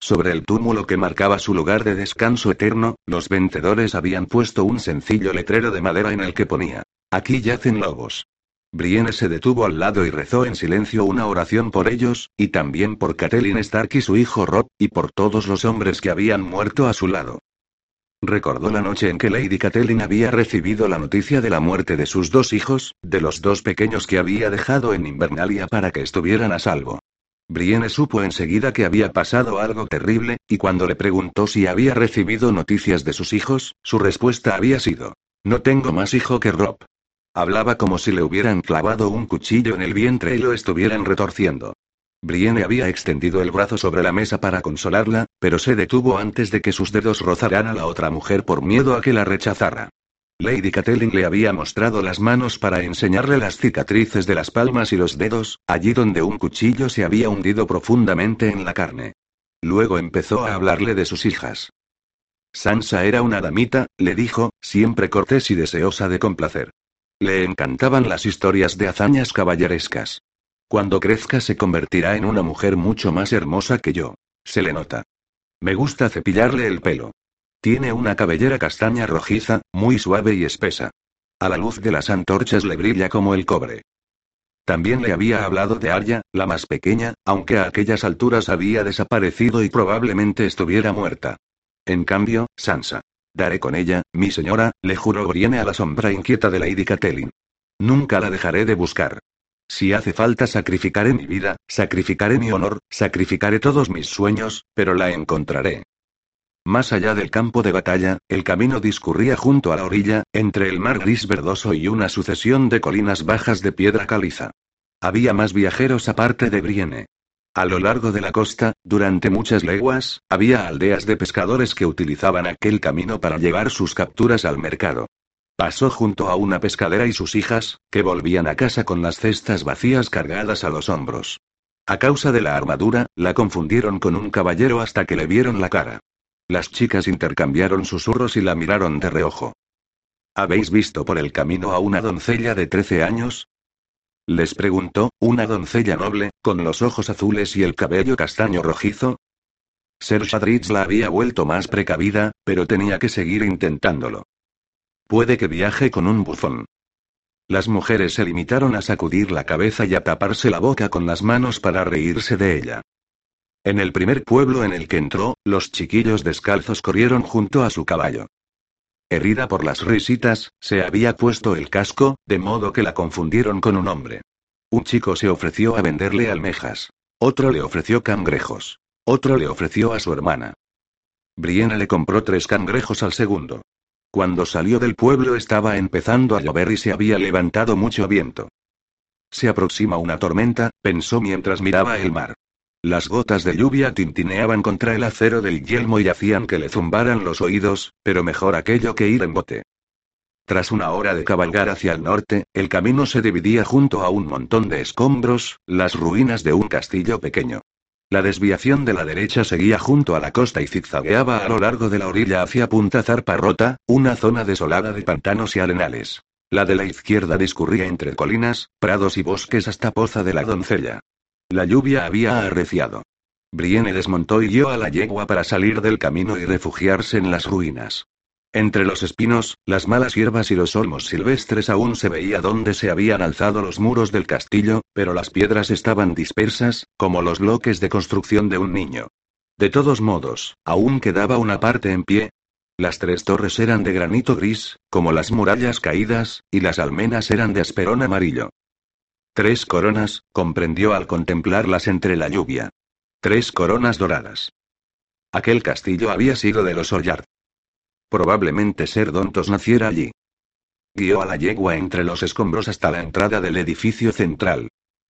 Sobre el túmulo que marcaba su lugar de descanso eterno, los vencedores habían puesto un sencillo letrero de madera en el que ponía, Aquí yacen lobos. Brienne se detuvo al lado y rezó en silencio una oración por ellos, y también por Catelyn Stark y su hijo Rob, y por todos los hombres que habían muerto a su lado. Recordó la noche en que Lady Catelyn había recibido la noticia de la muerte de sus dos hijos, de los dos pequeños que había dejado en Invernalia para que estuvieran a salvo. Brienne supo enseguida que había pasado algo terrible, y cuando le preguntó si había recibido noticias de sus hijos, su respuesta había sido: No tengo más hijo que Rob. Hablaba como si le hubieran clavado un cuchillo en el vientre y lo estuvieran retorciendo. Brienne había extendido el brazo sobre la mesa para consolarla, pero se detuvo antes de que sus dedos rozaran a la otra mujer por miedo a que la rechazara. Lady Catelyn le había mostrado las manos para enseñarle las cicatrices de las palmas y los dedos, allí donde un cuchillo se había hundido profundamente en la carne. Luego empezó a hablarle de sus hijas. Sansa era una damita, le dijo, siempre cortés y deseosa de complacer. Le encantaban las historias de hazañas caballerescas. Cuando crezca se convertirá en una mujer mucho más hermosa que yo. Se le nota. Me gusta cepillarle el pelo. Tiene una cabellera castaña rojiza, muy suave y espesa. A la luz de las antorchas le brilla como el cobre. También le había hablado de Arya, la más pequeña, aunque a aquellas alturas había desaparecido y probablemente estuviera muerta. En cambio, Sansa. Daré con ella, mi señora, le juró Brienne a la sombra inquieta de Lady Catelyn. Nunca la dejaré de buscar. Si hace falta sacrificaré mi vida, sacrificaré mi honor, sacrificaré todos mis sueños, pero la encontraré. Más allá del campo de batalla, el camino discurría junto a la orilla, entre el mar gris verdoso y una sucesión de colinas bajas de piedra caliza. Había más viajeros aparte de Brienne. A lo largo de la costa, durante muchas leguas, había aldeas de pescadores que utilizaban aquel camino para llevar sus capturas al mercado. Pasó junto a una pescadera y sus hijas, que volvían a casa con las cestas vacías cargadas a los hombros. A causa de la armadura, la confundieron con un caballero hasta que le vieron la cara. Las chicas intercambiaron susurros y la miraron de reojo. ¿Habéis visto por el camino a una doncella de trece años? Les preguntó, una doncella noble, con los ojos azules y el cabello castaño rojizo. Ser Shadrich la había vuelto más precavida, pero tenía que seguir intentándolo. Puede que viaje con un bufón. Las mujeres se limitaron a sacudir la cabeza y a taparse la boca con las manos para reírse de ella. En el primer pueblo en el que entró, los chiquillos descalzos corrieron junto a su caballo. Herida por las risitas, se había puesto el casco, de modo que la confundieron con un hombre. Un chico se ofreció a venderle almejas. Otro le ofreció cangrejos. Otro le ofreció a su hermana. Brienne le compró tres cangrejos al segundo. Cuando salió del pueblo estaba empezando a llover y se había levantado mucho viento. Se aproxima una tormenta, pensó mientras miraba el mar. Las gotas de lluvia tintineaban contra el acero del yelmo y hacían que le zumbaran los oídos, pero mejor aquello que ir en bote. Tras una hora de cabalgar hacia el norte, el camino se dividía junto a un montón de escombros, las ruinas de un castillo pequeño. La desviación de la derecha seguía junto a la costa y zigzagueaba a lo largo de la orilla hacia Punta Zarparrota, una zona desolada de pantanos y arenales. La de la izquierda discurría entre colinas, prados y bosques hasta Poza de la Doncella. La lluvia había arreciado. Brienne desmontó y guió a la yegua para salir del camino y refugiarse en las ruinas. Entre los espinos, las malas hierbas y los olmos silvestres aún se veía dónde se habían alzado los muros del castillo, pero las piedras estaban dispersas, como los bloques de construcción de un niño. De todos modos, aún quedaba una parte en pie. Las tres torres eran de granito gris, como las murallas caídas, y las almenas eran de asperón amarillo. Tres coronas, comprendió al contemplarlas entre la lluvia. Tres coronas doradas. Aquel castillo había sido de los Ollard. Probablemente Ser Dontos naciera allí. Guió a la yegua entre los escombros hasta la entrada del edificio central.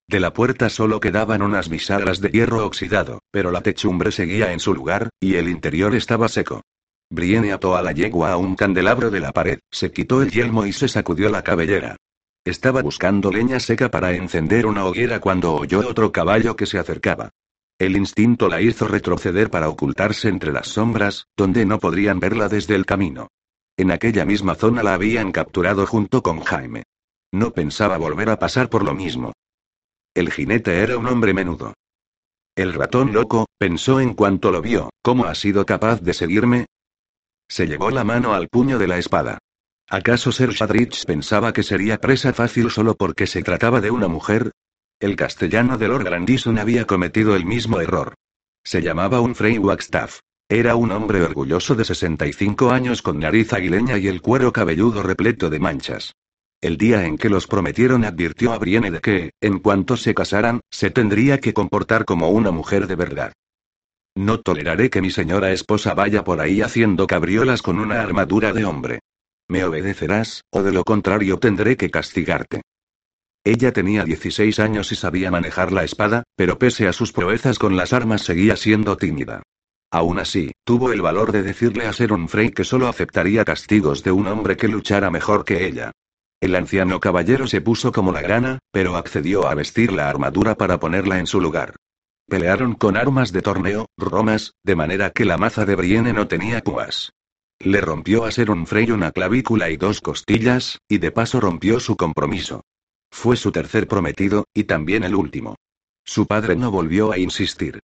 De la puerta solo quedaban unas bisagras de hierro oxidado, pero la techumbre seguía en su lugar, y el interior estaba seco. Brienne ató a la yegua a un candelabro de la pared, se quitó el yelmo y se sacudió la cabellera. Estaba buscando leña seca para encender una hoguera cuando oyó otro caballo que se acercaba. El instinto la hizo retroceder para ocultarse entre las sombras, donde no podrían verla desde el camino. En aquella misma zona la habían capturado junto con Jaime. No pensaba volver a pasar por lo mismo. El jinete era un hombre menudo. El ratón loco, pensó en cuanto lo vio, ¿cómo ha sido capaz de seguirme? Se llevó la mano al puño de la espada. ¿Acaso Ser Shadrich pensaba que sería presa fácil solo porque se trataba de una mujer? El castellano de Lord Grandison había cometido el mismo error. Se llamaba un Frey Wagstaff. Era un hombre orgulloso de 65 años con nariz aguileña y el cuero cabelludo repleto de manchas. El día en que los prometieron advirtió a Brienne de que, en cuanto se casaran, se tendría que comportar como una mujer de verdad. No toleraré que mi señora esposa vaya por ahí haciendo cabriolas con una armadura de hombre. Me obedecerás, o de lo contrario tendré que castigarte. Ella tenía 16 años y sabía manejar la espada, pero pese a sus proezas con las armas seguía siendo tímida. Aún así, tuvo el valor de decirle a Seron Frey que solo aceptaría castigos de un hombre que luchara mejor que ella. El anciano caballero se puso como la grana, pero accedió a vestir la armadura para ponerla en su lugar. Pelearon con armas de torneo, romas, de manera que la maza de Brienne no tenía púas. Le rompió a Seron Frey una clavícula y dos costillas, y de paso rompió su compromiso. Fue su tercer prometido, y también el último. Su padre no volvió a insistir.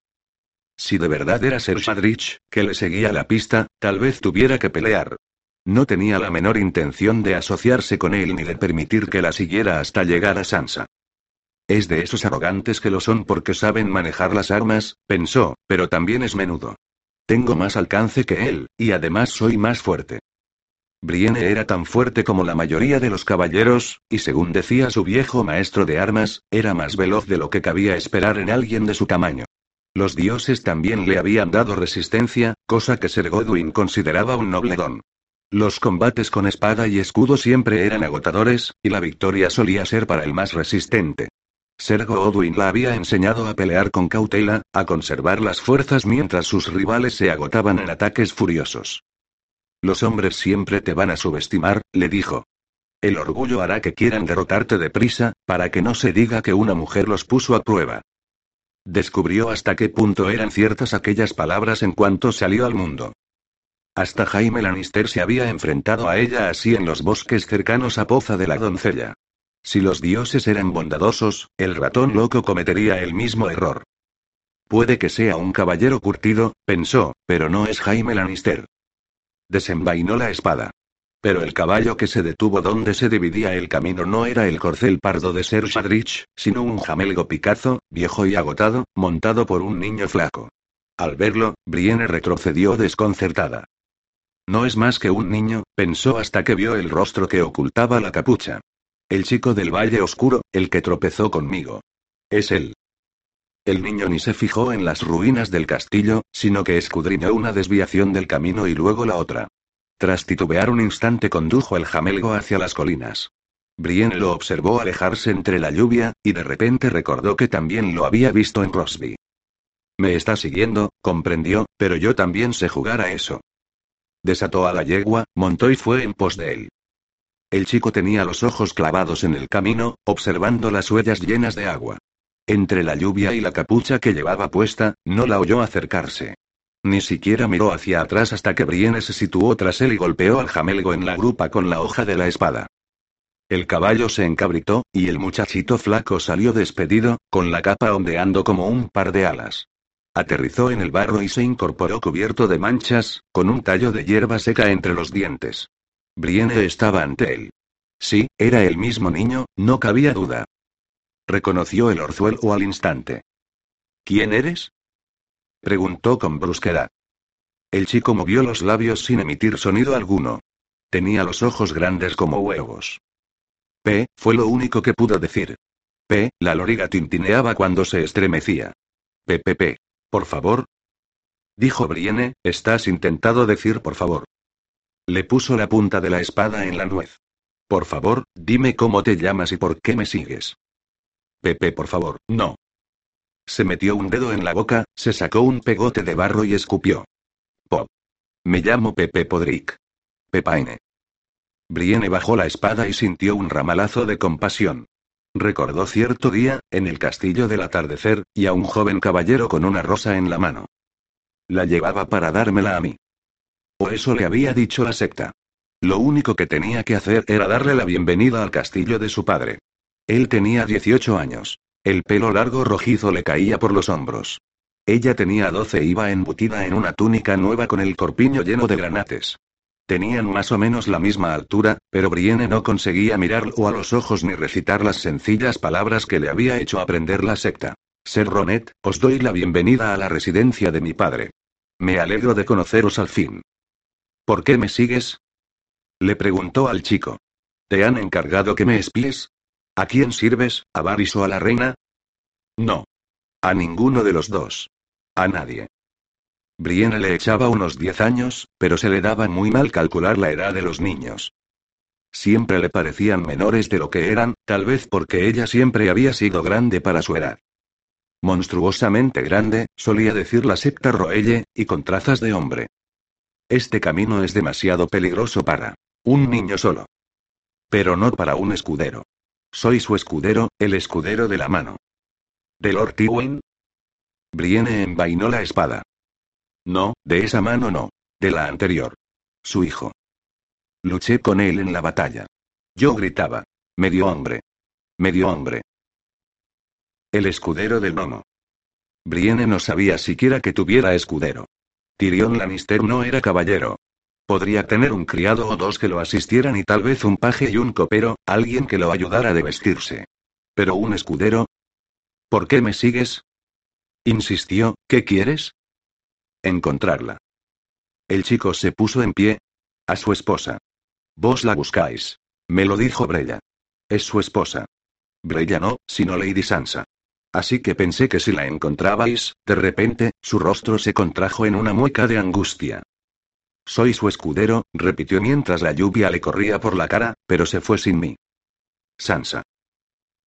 Si de verdad era Ser Shadrich, que le seguía la pista, tal vez tuviera que pelear. No tenía la menor intención de asociarse con él ni de permitir que la siguiera hasta llegar a Sansa. Es de esos arrogantes que lo son porque saben manejar las armas, pensó, pero también es menudo. Tengo más alcance que él, y además soy más fuerte. Brienne era tan fuerte como la mayoría de los caballeros, y según decía su viejo maestro de armas, era más veloz de lo que cabía esperar en alguien de su tamaño. Los dioses también le habían dado resistencia, cosa que Ser Godwin consideraba un noble don. Los combates con espada y escudo siempre eran agotadores, y la victoria solía ser para el más resistente. Ser Godwin la había enseñado a pelear con cautela, a conservar las fuerzas mientras sus rivales se agotaban en ataques furiosos. Los hombres siempre te van a subestimar, le dijo. El orgullo hará que quieran derrotarte deprisa, para que no se diga que una mujer los puso a prueba. Descubrió hasta qué punto eran ciertas aquellas palabras en cuanto salió al mundo. Hasta Jaime Lannister se había enfrentado a ella así en los bosques cercanos a Poza de la Doncella. Si los dioses eran bondadosos, el ratón loco cometería el mismo error. Puede que sea un caballero curtido, pensó, pero no es Jaime Lannister. Desenvainó la espada. Pero el caballo que se detuvo donde se dividía el camino no era el corcel pardo de Ser Shadrich, sino un jamelgo picazo, viejo y agotado, montado por un niño flaco. Al verlo, Brienne retrocedió desconcertada. No es más que un niño, pensó hasta que vio el rostro que ocultaba la capucha. El chico del Valle Oscuro, el que tropezó conmigo. Es él. El niño ni se fijó en las ruinas del castillo, sino que escudriñó una desviación del camino y luego la otra. Tras titubear un instante condujo el jamelgo hacia las colinas. Brienne lo observó alejarse entre la lluvia, y de repente recordó que también lo había visto en Rosby. Me está siguiendo, comprendió, pero yo también sé jugar a eso. Desató a la yegua, montó y fue en pos de él. El chico tenía los ojos clavados en el camino, observando las huellas llenas de agua. Entre la lluvia y la capucha que llevaba puesta, no la oyó acercarse. Ni siquiera miró hacia atrás hasta que Brienne se situó tras él y golpeó al jamelgo en la grupa con la hoja de la espada. El caballo se encabritó, y el muchachito flaco salió despedido, con la capa ondeando como un par de alas. Aterrizó en el barro y se incorporó cubierto de manchas, con un tallo de hierba seca entre los dientes. Brienne estaba ante él. Sí, era el mismo niño, no cabía duda. Reconoció el orzuelo al instante. ¿Quién eres? Preguntó con brusquedad. El chico movió los labios sin emitir sonido alguno. Tenía los ojos grandes como huevos. P, fue lo único que pudo decir. P, la loriga tintineaba cuando se estremecía. P, Por favor. Dijo Brienne, estás intentado decir por favor. Le puso la punta de la espada en la nuez. Por favor, dime cómo te llamas y por qué me sigues. Pepe, por favor, no. Se metió un dedo en la boca, se sacó un pegote de barro y escupió. Pop. Me llamo Pepe Podrick. Pepaine. Brienne bajó la espada y sintió un ramalazo de compasión. Recordó cierto día, en el castillo del atardecer, y a un joven caballero con una rosa en la mano. La llevaba para dármela a mí. O eso le había dicho la secta. Lo único que tenía que hacer era darle la bienvenida al castillo de su padre. Él tenía 18 años. El pelo largo rojizo le caía por los hombros. Ella tenía 12 e iba embutida en una túnica nueva con el corpiño lleno de granates. Tenían más o menos la misma altura, pero Brienne no conseguía mirarlo a los ojos ni recitar las sencillas palabras que le había hecho aprender la secta. Ser Ronet, os doy la bienvenida a la residencia de mi padre. Me alegro de conoceros al fin. ¿Por qué me sigues? Le preguntó al chico. ¿Te han encargado que me espíes? ¿A quién sirves, a Varys o a la reina? No. A ninguno de los dos. A nadie. Brienne le echaba unos diez años, pero se le daba muy mal calcular la edad de los niños. Siempre le parecían menores de lo que eran, tal vez porque ella siempre había sido grande para su edad. Monstruosamente grande, solía decir la secta Roelle, y con trazas de hombre. Este camino es demasiado peligroso para un niño solo. Pero no para un escudero. Soy su escudero, el escudero de la mano. ¿De Lord Tywin? Brienne envainó la espada. No, de esa mano no. De la anterior. Su hijo. Luché con él en la batalla. Yo gritaba. Medio hombre. Medio hombre. El escudero del nono. Brienne no sabía siquiera que tuviera escudero. Tyrion Lannister no era caballero. Podría tener un criado o dos que lo asistieran y tal vez un paje y un copero, alguien que lo ayudara de vestirse. Pero un escudero. ¿Por qué me sigues? Insistió, ¿qué quieres? Encontrarla. El chico se puso en pie. A su esposa. Vos la buscáis. Me lo dijo Brella. Es su esposa. Brella no, sino Lady Sansa. Así que pensé que si la encontrabais, de repente, su rostro se contrajo en una mueca de angustia. Soy su escudero, repitió mientras la lluvia le corría por la cara, pero se fue sin mí. Sansa.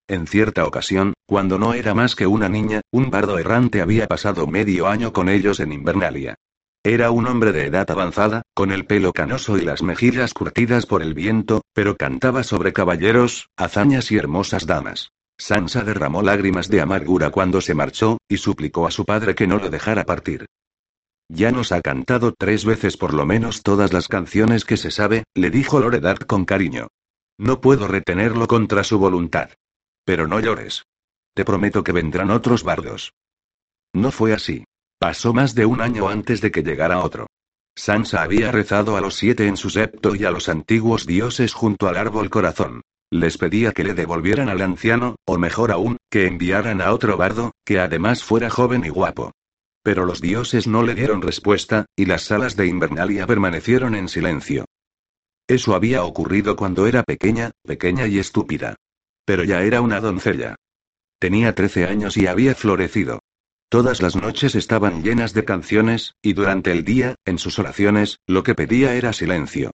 En cierta ocasión, cuando no era más que una niña, un bardo errante había pasado medio año con ellos en Invernalia. Era un hombre de edad avanzada, con el pelo canoso y las mejillas curtidas por el viento, pero cantaba sobre caballeros, hazañas y hermosas damas. Sansa derramó lágrimas de amargura cuando se marchó, y suplicó a su padre que no lo dejara partir. Ya nos ha cantado tres veces por lo menos todas las canciones que se sabe, le dijo Loredad con cariño. No puedo retenerlo contra su voluntad. Pero no llores. Te prometo que vendrán otros bardos. No fue así. Pasó más de un año antes de que llegara otro. Sansa había rezado a los siete en su septo y a los antiguos dioses junto al árbol corazón. Les pedía que le devolvieran al anciano, o mejor aún, que enviaran a otro bardo, que además fuera joven y guapo. Pero los dioses no le dieron respuesta, y las salas de Invernalia permanecieron en silencio. Eso había ocurrido cuando era pequeña, pequeña y estúpida. Pero ya era una doncella. Tenía 13 años y había florecido. Todas las noches estaban llenas de canciones, y durante el día, en sus oraciones, lo que pedía era silencio.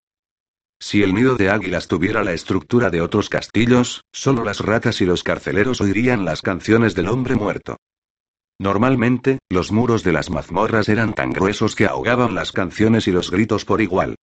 Si el nido de águilas tuviera la estructura de otros castillos, solo las ratas y los carceleros oirían las canciones del hombre muerto. Normalmente, los muros de las mazmorras eran tan gruesos que ahogaban las canciones y los gritos por igual.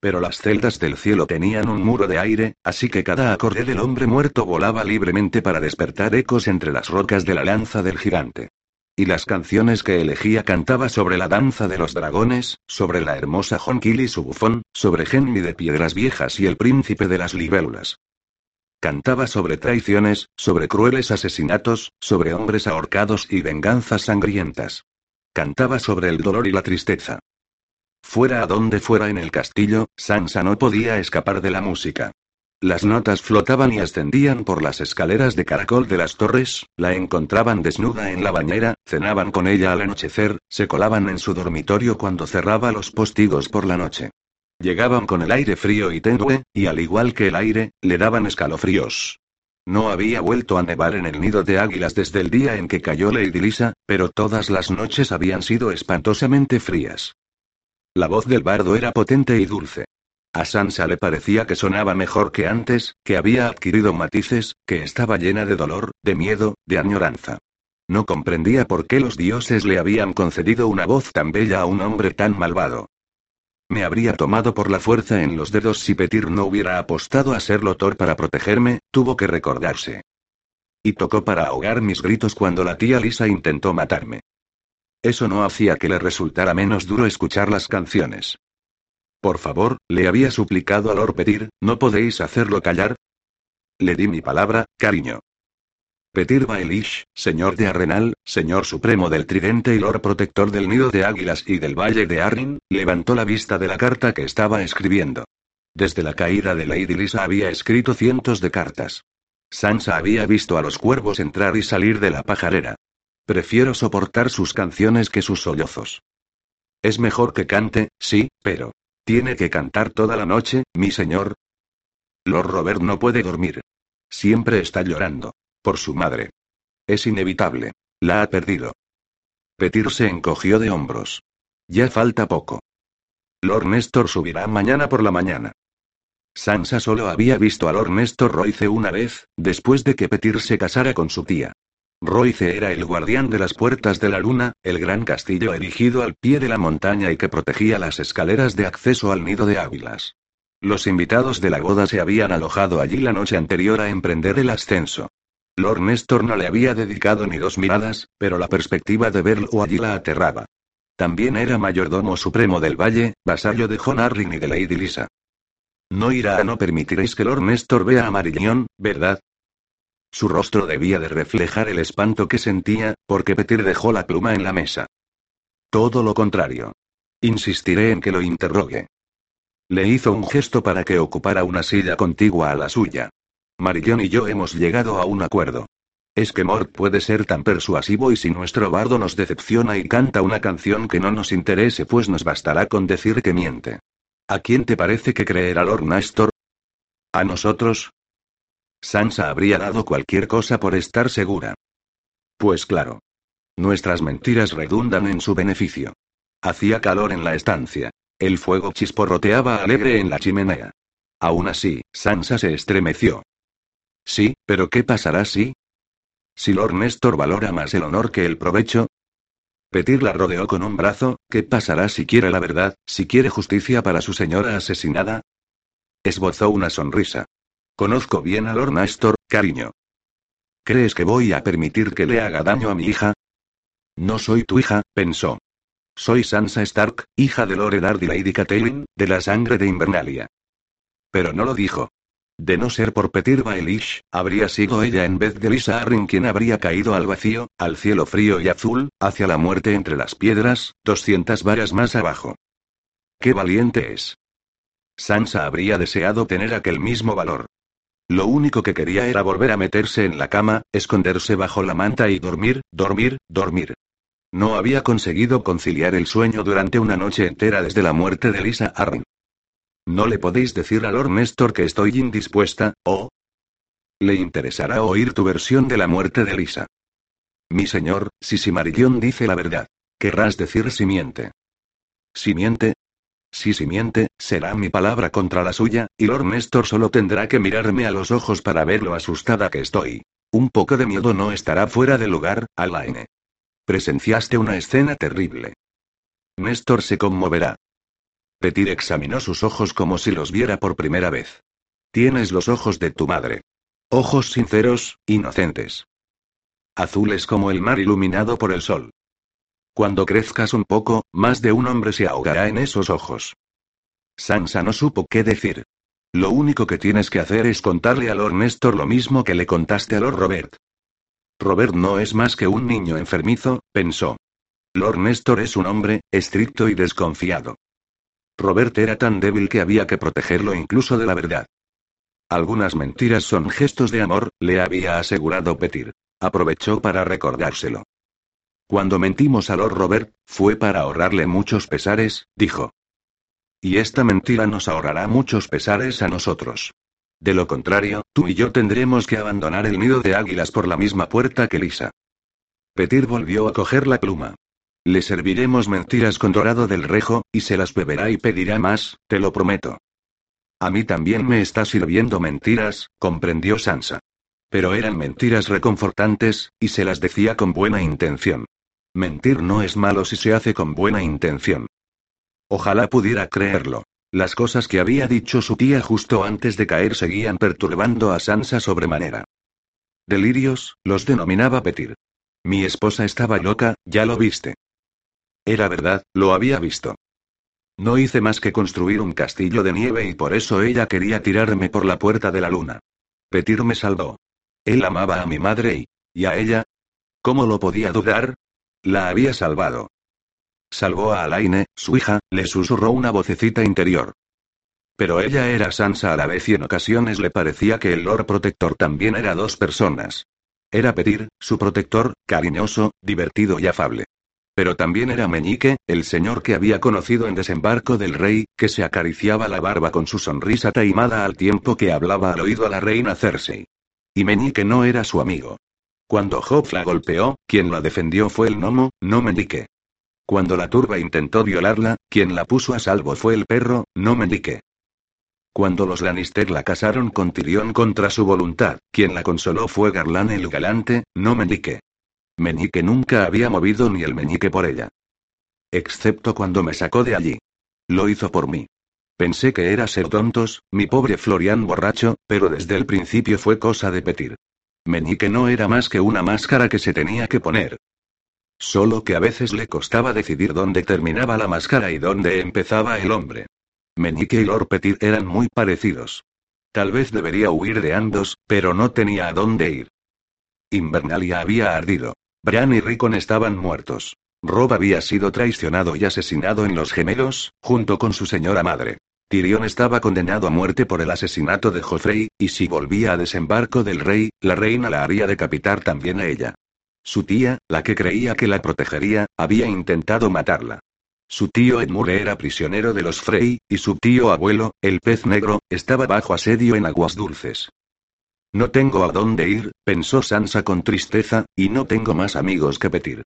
Pero las celdas del cielo tenían un muro de aire, así que cada acorde del hombre muerto volaba libremente para despertar ecos entre las rocas de la lanza del gigante. Y las canciones que elegía cantaba sobre la danza de los dragones, sobre la hermosa Jonquil y su bufón, sobre Genmi de Piedras Viejas y el príncipe de las libélulas. Cantaba sobre traiciones, sobre crueles asesinatos, sobre hombres ahorcados y venganzas sangrientas. Cantaba sobre el dolor y la tristeza. Fuera a donde fuera en el castillo, Sansa no podía escapar de la música. Las notas flotaban y ascendían por las escaleras de caracol de las torres, la encontraban desnuda en la bañera, cenaban con ella al anochecer, se colaban en su dormitorio cuando cerraba los postigos por la noche. Llegaban con el aire frío y tenue, y al igual que el aire, le daban escalofríos. No había vuelto a nevar en el nido de águilas desde el día en que cayó Lady Lisa, pero todas las noches habían sido espantosamente frías. La voz del bardo era potente y dulce. A Sansa le parecía que sonaba mejor que antes, que había adquirido matices, que estaba llena de dolor, de miedo, de añoranza. No comprendía por qué los dioses le habían concedido una voz tan bella a un hombre tan malvado. Me habría tomado por la fuerza en los dedos si Petir no hubiera apostado a ser Lotor para protegerme, tuvo que recordarse. Y tocó para ahogar mis gritos cuando la tía Lisa intentó matarme. Eso no hacía que le resultara menos duro escuchar las canciones. Por favor, le había suplicado a Lord Petir, ¿no podéis hacerlo callar? Le di mi palabra, cariño. Petir Baelish, señor de Arrenal, señor supremo del Tridente y Lord Protector del Nido de Águilas y del Valle de Arrin, levantó la vista de la carta que estaba escribiendo. Desde la caída de Lady Lisa había escrito cientos de cartas. Sansa había visto a los cuervos entrar y salir de la pajarera. Prefiero soportar sus canciones que sus sollozos. Es mejor que cante, sí, pero ¿Tiene que cantar toda la noche, mi señor? Lord Robert no puede dormir. Siempre está llorando. Por su madre. Es inevitable. La ha perdido. Petir se encogió de hombros. Ya falta poco. Lord Néstor subirá mañana por la mañana. Sansa solo había visto a Lord Néstor Royce una vez, después de que Petir se casara con su tía. Royce era el guardián de las puertas de la luna, el gran castillo erigido al pie de la montaña y que protegía las escaleras de acceso al nido de águilas. Los invitados de la boda se habían alojado allí la noche anterior a emprender el ascenso. Lord Néstor no le había dedicado ni dos miradas, pero la perspectiva de verlo allí la aterraba. También era mayordomo supremo del valle, vasallo de John Arryn y de Lady Lisa. No irá a no permitiréis que Lord Néstor vea a Marillón, ¿verdad? Su rostro debía de reflejar el espanto que sentía, porque Petir dejó la pluma en la mesa. Todo lo contrario. Insistiré en que lo interrogue. Le hizo un gesto para que ocupara una silla contigua a la suya. Marillón y yo hemos llegado a un acuerdo. Es que Mort puede ser tan persuasivo y si nuestro bardo nos decepciona y canta una canción que no nos interese, pues nos bastará con decir que miente. ¿A quién te parece que creerá Lord Nastor? ¿A nosotros? Sansa habría dado cualquier cosa por estar segura. Pues claro. Nuestras mentiras redundan en su beneficio. Hacía calor en la estancia. El fuego chisporroteaba alegre en la chimenea. Aún así, Sansa se estremeció. Sí, pero ¿qué pasará si? Si Lord Néstor valora más el honor que el provecho. Petir la rodeó con un brazo, ¿qué pasará si quiere la verdad, si quiere justicia para su señora asesinada? Esbozó una sonrisa. Conozco bien a Lord Nastor, cariño. ¿Crees que voy a permitir que le haga daño a mi hija? No soy tu hija, pensó. Soy Sansa Stark, hija de Lord Eddard y Lady Catelyn, de la sangre de Invernalia. Pero no lo dijo. De no ser por Petir Baelish, habría sido ella en vez de Lisa Arryn quien habría caído al vacío, al cielo frío y azul, hacia la muerte entre las piedras, doscientas varas más abajo. ¡Qué valiente es! Sansa habría deseado tener aquel mismo valor. Lo único que quería era volver a meterse en la cama, esconderse bajo la manta y dormir, dormir, dormir. No había conseguido conciliar el sueño durante una noche entera desde la muerte de Lisa Arryn. ¿No le podéis decir a Lord Néstor que estoy indispuesta, o? Le interesará oír tu versión de la muerte de Lisa. Mi señor, si Simarillón dice la verdad. Querrás decir si miente. Si miente, si simiente, será mi palabra contra la suya, y Lord Néstor solo tendrá que mirarme a los ojos para ver lo asustada que estoy. Un poco de miedo no estará fuera de lugar, Alaine. Presenciaste una escena terrible. Néstor se conmoverá. Petir examinó sus ojos como si los viera por primera vez. Tienes los ojos de tu madre. Ojos sinceros, inocentes. Azules como el mar iluminado por el sol. Cuando crezcas un poco, más de un hombre se ahogará en esos ojos. Sansa no supo qué decir. Lo único que tienes que hacer es contarle a Lord Néstor lo mismo que le contaste a Lord Robert. Robert no es más que un niño enfermizo, pensó. Lord Néstor es un hombre, estricto y desconfiado. Robert era tan débil que había que protegerlo incluso de la verdad. Algunas mentiras son gestos de amor, le había asegurado Petir. Aprovechó para recordárselo. Cuando mentimos a Lord Robert, fue para ahorrarle muchos pesares, dijo. Y esta mentira nos ahorrará muchos pesares a nosotros. De lo contrario, tú y yo tendremos que abandonar el nido de águilas por la misma puerta que Lisa. Petir volvió a coger la pluma. Le serviremos mentiras con dorado del rejo, y se las beberá y pedirá más, te lo prometo. A mí también me está sirviendo mentiras, comprendió Sansa. Pero eran mentiras reconfortantes, y se las decía con buena intención. Mentir no es malo si se hace con buena intención. Ojalá pudiera creerlo. Las cosas que había dicho su tía justo antes de caer seguían perturbando a Sansa sobremanera. Delirios, los denominaba Petir. Mi esposa estaba loca, ya lo viste. Era verdad, lo había visto. No hice más que construir un castillo de nieve y por eso ella quería tirarme por la puerta de la luna. Petir me salvó. Él amaba a mi madre y... ¿Y a ella? ¿Cómo lo podía dudar? La había salvado. Salvó a Alaine, su hija, le susurró una vocecita interior. Pero ella era Sansa a la vez y en ocasiones le parecía que el Lord Protector también era dos personas. Era Petir, su protector, cariñoso, divertido y afable. Pero también era Meñique, el señor que había conocido en desembarco del rey, que se acariciaba la barba con su sonrisa taimada al tiempo que hablaba al oído a la reina Cersei. Y Meñique no era su amigo. Cuando Job la golpeó, quien la defendió fue el gnomo, no Meñique. Cuando la turba intentó violarla, quien la puso a salvo fue el perro, no Meñique. Cuando los Lannister la casaron con Tyrion contra su voluntad, quien la consoló fue Garlan el galante, no Meñique. Meñique nunca había movido ni el meñique por ella. Excepto cuando me sacó de allí. Lo hizo por mí. Pensé que era ser tontos, mi pobre Florian borracho, pero desde el principio fue cosa de petir. Meñique no era más que una máscara que se tenía que poner. Solo que a veces le costaba decidir dónde terminaba la máscara y dónde empezaba el hombre. Meñique y Lord Petit eran muy parecidos. Tal vez debería huir de ambos, pero no tenía a dónde ir. Invernalia había ardido. Bran y Rickon estaban muertos. Rob había sido traicionado y asesinado en los gemelos, junto con su señora madre. Tyrion estaba condenado a muerte por el asesinato de Joffrey, y si volvía a desembarco del rey, la reina la haría decapitar también a ella. Su tía, la que creía que la protegería, había intentado matarla. Su tío Edmure era prisionero de los Frey, y su tío abuelo, el pez negro, estaba bajo asedio en aguas dulces. No tengo a dónde ir, pensó Sansa con tristeza, y no tengo más amigos que Petir.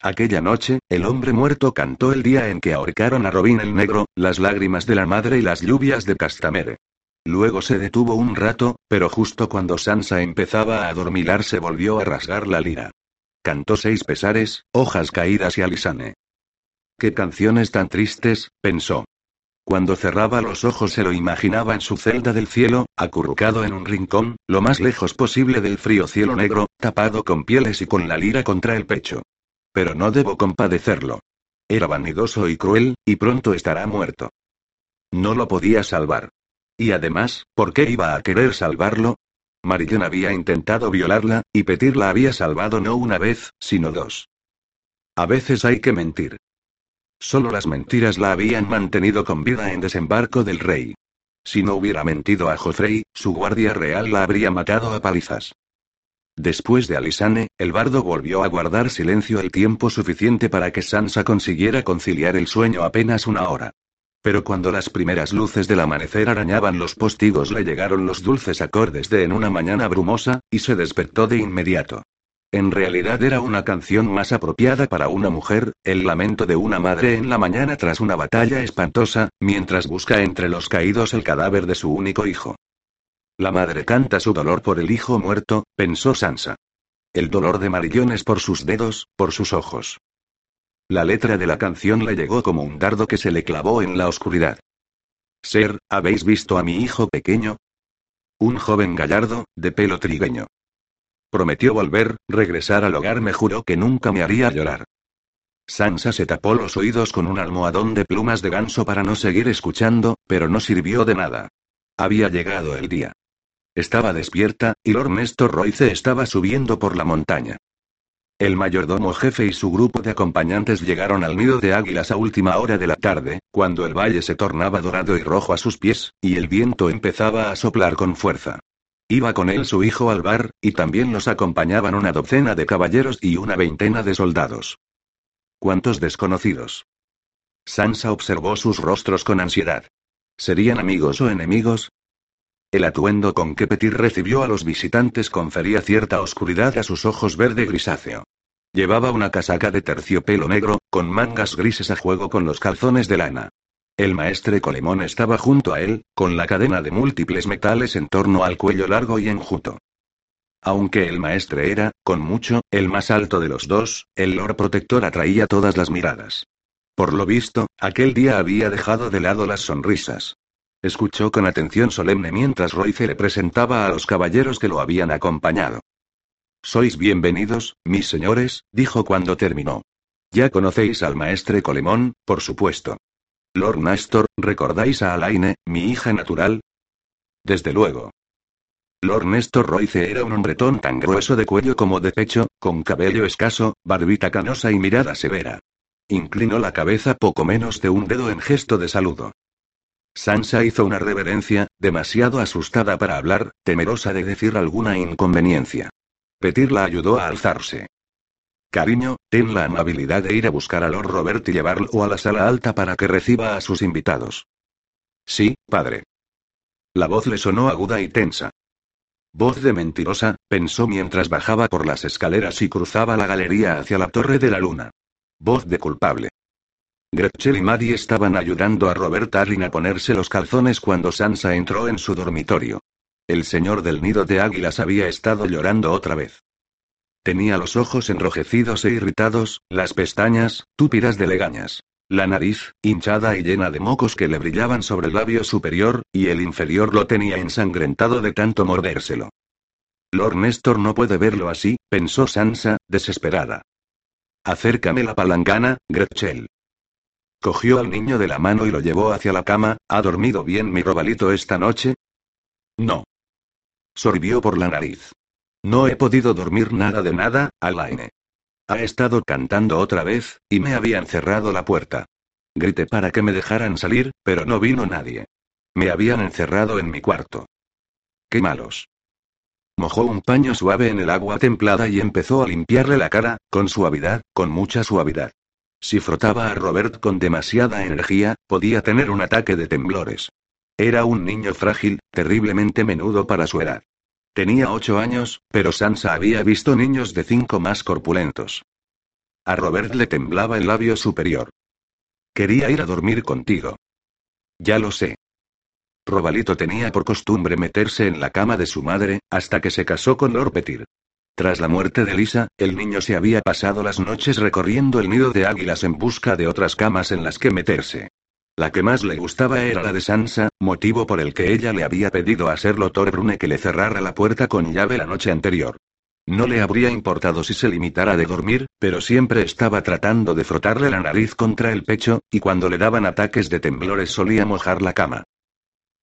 Aquella noche, el hombre muerto cantó el día en que ahorcaron a Robin el Negro, las lágrimas de la madre y las lluvias de Castamere. Luego se detuvo un rato, pero justo cuando Sansa empezaba a adormilarse volvió a rasgar la lira. Cantó seis pesares, hojas caídas y alisane. Qué canciones tan tristes, pensó. Cuando cerraba los ojos se lo imaginaba en su celda del cielo, acurrucado en un rincón, lo más lejos posible del frío cielo negro, tapado con pieles y con la lira contra el pecho. Pero no debo compadecerlo. Era vanidoso y cruel, y pronto estará muerto. No lo podía salvar. Y además, ¿por qué iba a querer salvarlo? Marillon había intentado violarla, y Petir la había salvado no una vez, sino dos. A veces hay que mentir. Solo las mentiras la habían mantenido con vida en desembarco del rey. Si no hubiera mentido a Joffrey, su guardia real la habría matado a palizas. Después de Alisane, el bardo volvió a guardar silencio el tiempo suficiente para que Sansa consiguiera conciliar el sueño apenas una hora. Pero cuando las primeras luces del amanecer arañaban los postigos le llegaron los dulces acordes de En una mañana brumosa, y se despertó de inmediato. En realidad era una canción más apropiada para una mujer, el lamento de una madre en la mañana tras una batalla espantosa, mientras busca entre los caídos el cadáver de su único hijo. La madre canta su dolor por el hijo muerto, pensó Sansa. El dolor de Marillones por sus dedos, por sus ojos. La letra de la canción le llegó como un dardo que se le clavó en la oscuridad. Ser, ¿habéis visto a mi hijo pequeño? Un joven gallardo, de pelo trigueño. Prometió volver, regresar al hogar me juró que nunca me haría llorar. Sansa se tapó los oídos con un almohadón de plumas de ganso para no seguir escuchando, pero no sirvió de nada. Había llegado el día. Estaba despierta, y Lord Nestor Royce estaba subiendo por la montaña. El mayordomo jefe y su grupo de acompañantes llegaron al nido de águilas a última hora de la tarde, cuando el valle se tornaba dorado y rojo a sus pies, y el viento empezaba a soplar con fuerza. Iba con él su hijo Alvar, y también los acompañaban una docena de caballeros y una veintena de soldados. ¿Cuántos desconocidos? Sansa observó sus rostros con ansiedad. ¿Serían amigos o enemigos? El atuendo con que Petit recibió a los visitantes confería cierta oscuridad a sus ojos verde grisáceo. Llevaba una casaca de terciopelo negro, con mangas grises a juego con los calzones de lana. El maestre Colemón estaba junto a él, con la cadena de múltiples metales en torno al cuello largo y enjuto. Aunque el maestre era, con mucho, el más alto de los dos, el Lord Protector atraía todas las miradas. Por lo visto, aquel día había dejado de lado las sonrisas. Escuchó con atención solemne mientras Royce le presentaba a los caballeros que lo habían acompañado. Sois bienvenidos, mis señores, dijo cuando terminó. Ya conocéis al maestre Colemón, por supuesto. Lord Nastor, ¿recordáis a Alaine, mi hija natural? Desde luego. Lord Néstor Royce era un hombretón tan grueso de cuello como de pecho, con cabello escaso, barbita canosa y mirada severa. Inclinó la cabeza poco menos de un dedo en gesto de saludo. Sansa hizo una reverencia, demasiado asustada para hablar, temerosa de decir alguna inconveniencia. Petir la ayudó a alzarse. Cariño, ten la amabilidad de ir a buscar a Lord Robert y llevarlo a la sala alta para que reciba a sus invitados. Sí, padre. La voz le sonó aguda y tensa. Voz de mentirosa, pensó mientras bajaba por las escaleras y cruzaba la galería hacia la Torre de la Luna. Voz de culpable. Gretchen y Maddie estaban ayudando a Robert Arryn a ponerse los calzones cuando Sansa entró en su dormitorio. El señor del nido de águilas había estado llorando otra vez. Tenía los ojos enrojecidos e irritados, las pestañas, túpidas de legañas. La nariz, hinchada y llena de mocos que le brillaban sobre el labio superior, y el inferior lo tenía ensangrentado de tanto mordérselo. Lord Néstor no puede verlo así, pensó Sansa, desesperada. Acércame la palangana, Gretchen. Cogió al niño de la mano y lo llevó hacia la cama. ¿Ha dormido bien mi robalito esta noche? No. Sorbió por la nariz. No he podido dormir nada de nada, Alaine. Ha estado cantando otra vez, y me habían cerrado la puerta. Grité para que me dejaran salir, pero no vino nadie. Me habían encerrado en mi cuarto. Qué malos. Mojó un paño suave en el agua templada y empezó a limpiarle la cara, con suavidad, con mucha suavidad. Si frotaba a Robert con demasiada energía, podía tener un ataque de temblores. Era un niño frágil, terriblemente menudo para su edad. Tenía ocho años, pero Sansa había visto niños de cinco más corpulentos. A Robert le temblaba el labio superior. Quería ir a dormir contigo. Ya lo sé. Robalito tenía por costumbre meterse en la cama de su madre, hasta que se casó con Lord Petir. Tras la muerte de Lisa, el niño se había pasado las noches recorriendo el nido de águilas en busca de otras camas en las que meterse. La que más le gustaba era la de Sansa, motivo por el que ella le había pedido a Serlo Brune que le cerrara la puerta con llave la noche anterior. No le habría importado si se limitara de dormir, pero siempre estaba tratando de frotarle la nariz contra el pecho, y cuando le daban ataques de temblores solía mojar la cama.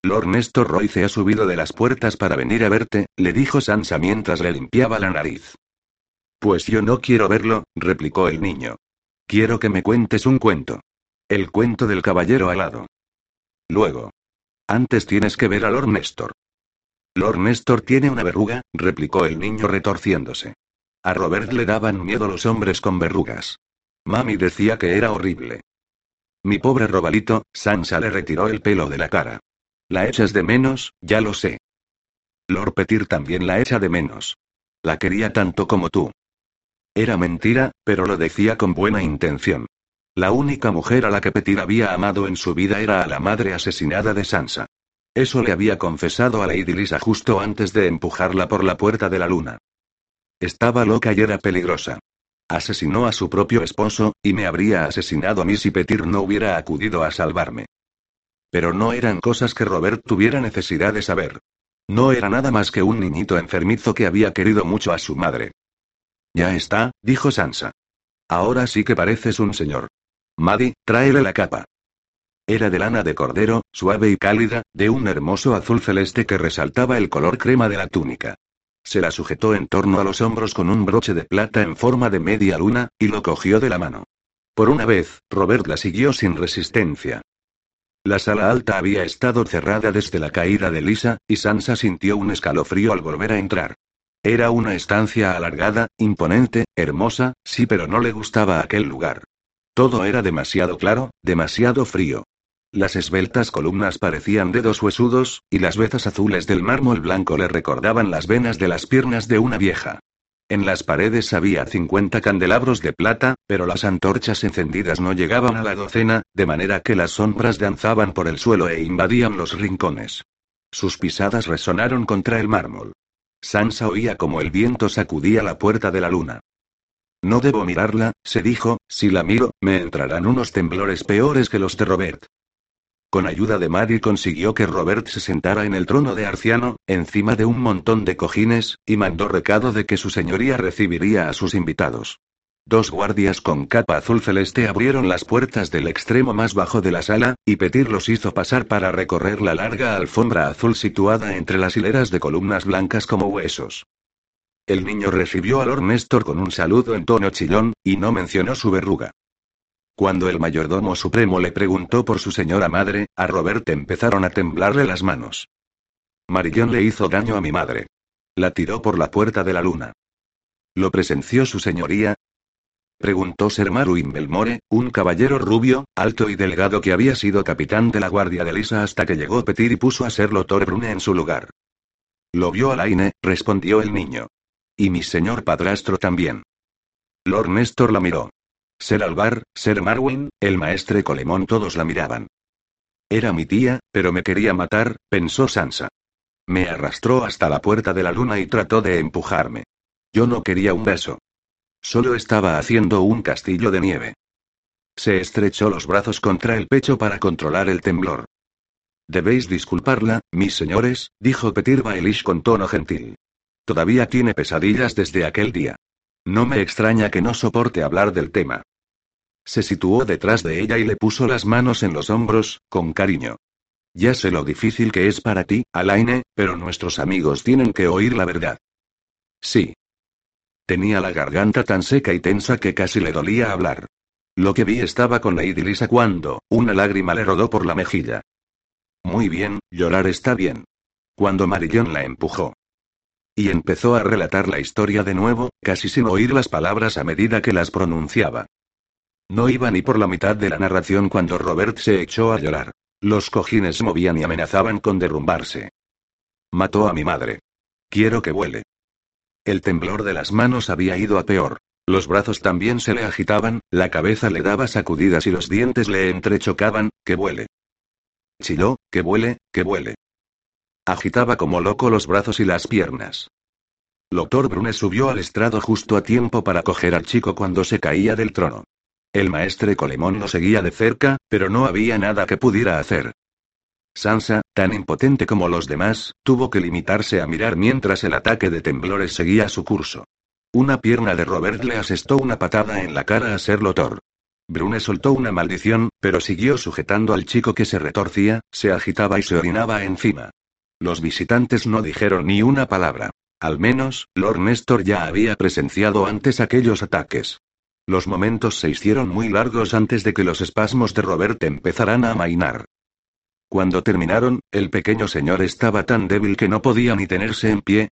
Lord Néstor Royce ha subido de las puertas para venir a verte, le dijo Sansa mientras le limpiaba la nariz. Pues yo no quiero verlo, replicó el niño. Quiero que me cuentes un cuento. El cuento del caballero alado. Luego. Antes tienes que ver a Lord Néstor. Lord Néstor tiene una verruga, replicó el niño retorciéndose. A Robert le daban miedo los hombres con verrugas. Mami decía que era horrible. Mi pobre Robalito, Sansa le retiró el pelo de la cara. La echas de menos, ya lo sé. Lord Petir también la echa de menos. La quería tanto como tú. Era mentira, pero lo decía con buena intención. La única mujer a la que Petir había amado en su vida era a la madre asesinada de Sansa. Eso le había confesado a Lady Lisa justo antes de empujarla por la puerta de la luna. Estaba loca y era peligrosa. Asesinó a su propio esposo, y me habría asesinado a mí si Petir no hubiera acudido a salvarme. Pero no eran cosas que Robert tuviera necesidad de saber. No era nada más que un niñito enfermizo que había querido mucho a su madre. Ya está, dijo Sansa. Ahora sí que pareces un señor. Maddie, tráele la capa. Era de lana de cordero, suave y cálida, de un hermoso azul celeste que resaltaba el color crema de la túnica. Se la sujetó en torno a los hombros con un broche de plata en forma de media luna, y lo cogió de la mano. Por una vez, Robert la siguió sin resistencia. La sala alta había estado cerrada desde la caída de Lisa, y Sansa sintió un escalofrío al volver a entrar. Era una estancia alargada, imponente, hermosa, sí, pero no le gustaba aquel lugar. Todo era demasiado claro, demasiado frío. Las esbeltas columnas parecían dedos huesudos, y las vetas azules del mármol blanco le recordaban las venas de las piernas de una vieja. En las paredes había 50 candelabros de plata, pero las antorchas encendidas no llegaban a la docena, de manera que las sombras danzaban por el suelo e invadían los rincones. Sus pisadas resonaron contra el mármol. Sansa oía como el viento sacudía la puerta de la luna. No debo mirarla, se dijo, si la miro, me entrarán unos temblores peores que los de Robert. Con ayuda de Mary consiguió que Robert se sentara en el trono de Arciano, encima de un montón de cojines, y mandó recado de que su señoría recibiría a sus invitados. Dos guardias con capa azul celeste abrieron las puertas del extremo más bajo de la sala, y Petir los hizo pasar para recorrer la larga alfombra azul situada entre las hileras de columnas blancas como huesos. El niño recibió a Lord Néstor con un saludo en tono chillón, y no mencionó su verruga. Cuando el mayordomo supremo le preguntó por su señora madre, a Robert empezaron a temblarle las manos. Marillón le hizo daño a mi madre. La tiró por la puerta de la luna. ¿Lo presenció su señoría? Preguntó Ser Maruin Belmore, un caballero rubio, alto y delgado que había sido capitán de la guardia de Lisa hasta que llegó Petir y puso a Ser Brune en su lugar. Lo vio Alaine, respondió el niño. Y mi señor padrastro también. Lord Néstor la miró. Ser Alvar, Ser Marwin, el maestre Colemón todos la miraban. Era mi tía, pero me quería matar, pensó Sansa. Me arrastró hasta la puerta de la luna y trató de empujarme. Yo no quería un beso. Solo estaba haciendo un castillo de nieve. Se estrechó los brazos contra el pecho para controlar el temblor. Debéis disculparla, mis señores, dijo Petir Baelish con tono gentil. Todavía tiene pesadillas desde aquel día. No me extraña que no soporte hablar del tema. Se situó detrás de ella y le puso las manos en los hombros, con cariño. Ya sé lo difícil que es para ti, Alaine, pero nuestros amigos tienen que oír la verdad. Sí. Tenía la garganta tan seca y tensa que casi le dolía hablar. Lo que vi estaba con Lady Lisa cuando, una lágrima le rodó por la mejilla. Muy bien, llorar está bien. Cuando Marillón la empujó. Y empezó a relatar la historia de nuevo, casi sin oír las palabras a medida que las pronunciaba. No iba ni por la mitad de la narración cuando Robert se echó a llorar. Los cojines movían y amenazaban con derrumbarse. Mató a mi madre. Quiero que vuele. El temblor de las manos había ido a peor. Los brazos también se le agitaban, la cabeza le daba sacudidas y los dientes le entrechocaban, que vuele. Chilló, que vuele, que vuele. Agitaba como loco los brazos y las piernas. Doctor Brune subió al estrado justo a tiempo para coger al chico cuando se caía del trono. El maestre Colemón lo seguía de cerca, pero no había nada que pudiera hacer. Sansa, tan impotente como los demás, tuvo que limitarse a mirar mientras el ataque de temblores seguía su curso. Una pierna de Robert le asestó una patada en la cara a Ser Lotor. Brune soltó una maldición, pero siguió sujetando al chico que se retorcía, se agitaba y se orinaba encima. Los visitantes no dijeron ni una palabra. Al menos, Lord Néstor ya había presenciado antes aquellos ataques. Los momentos se hicieron muy largos antes de que los espasmos de Robert empezaran a amainar. Cuando terminaron, el pequeño señor estaba tan débil que no podía ni tenerse en pie.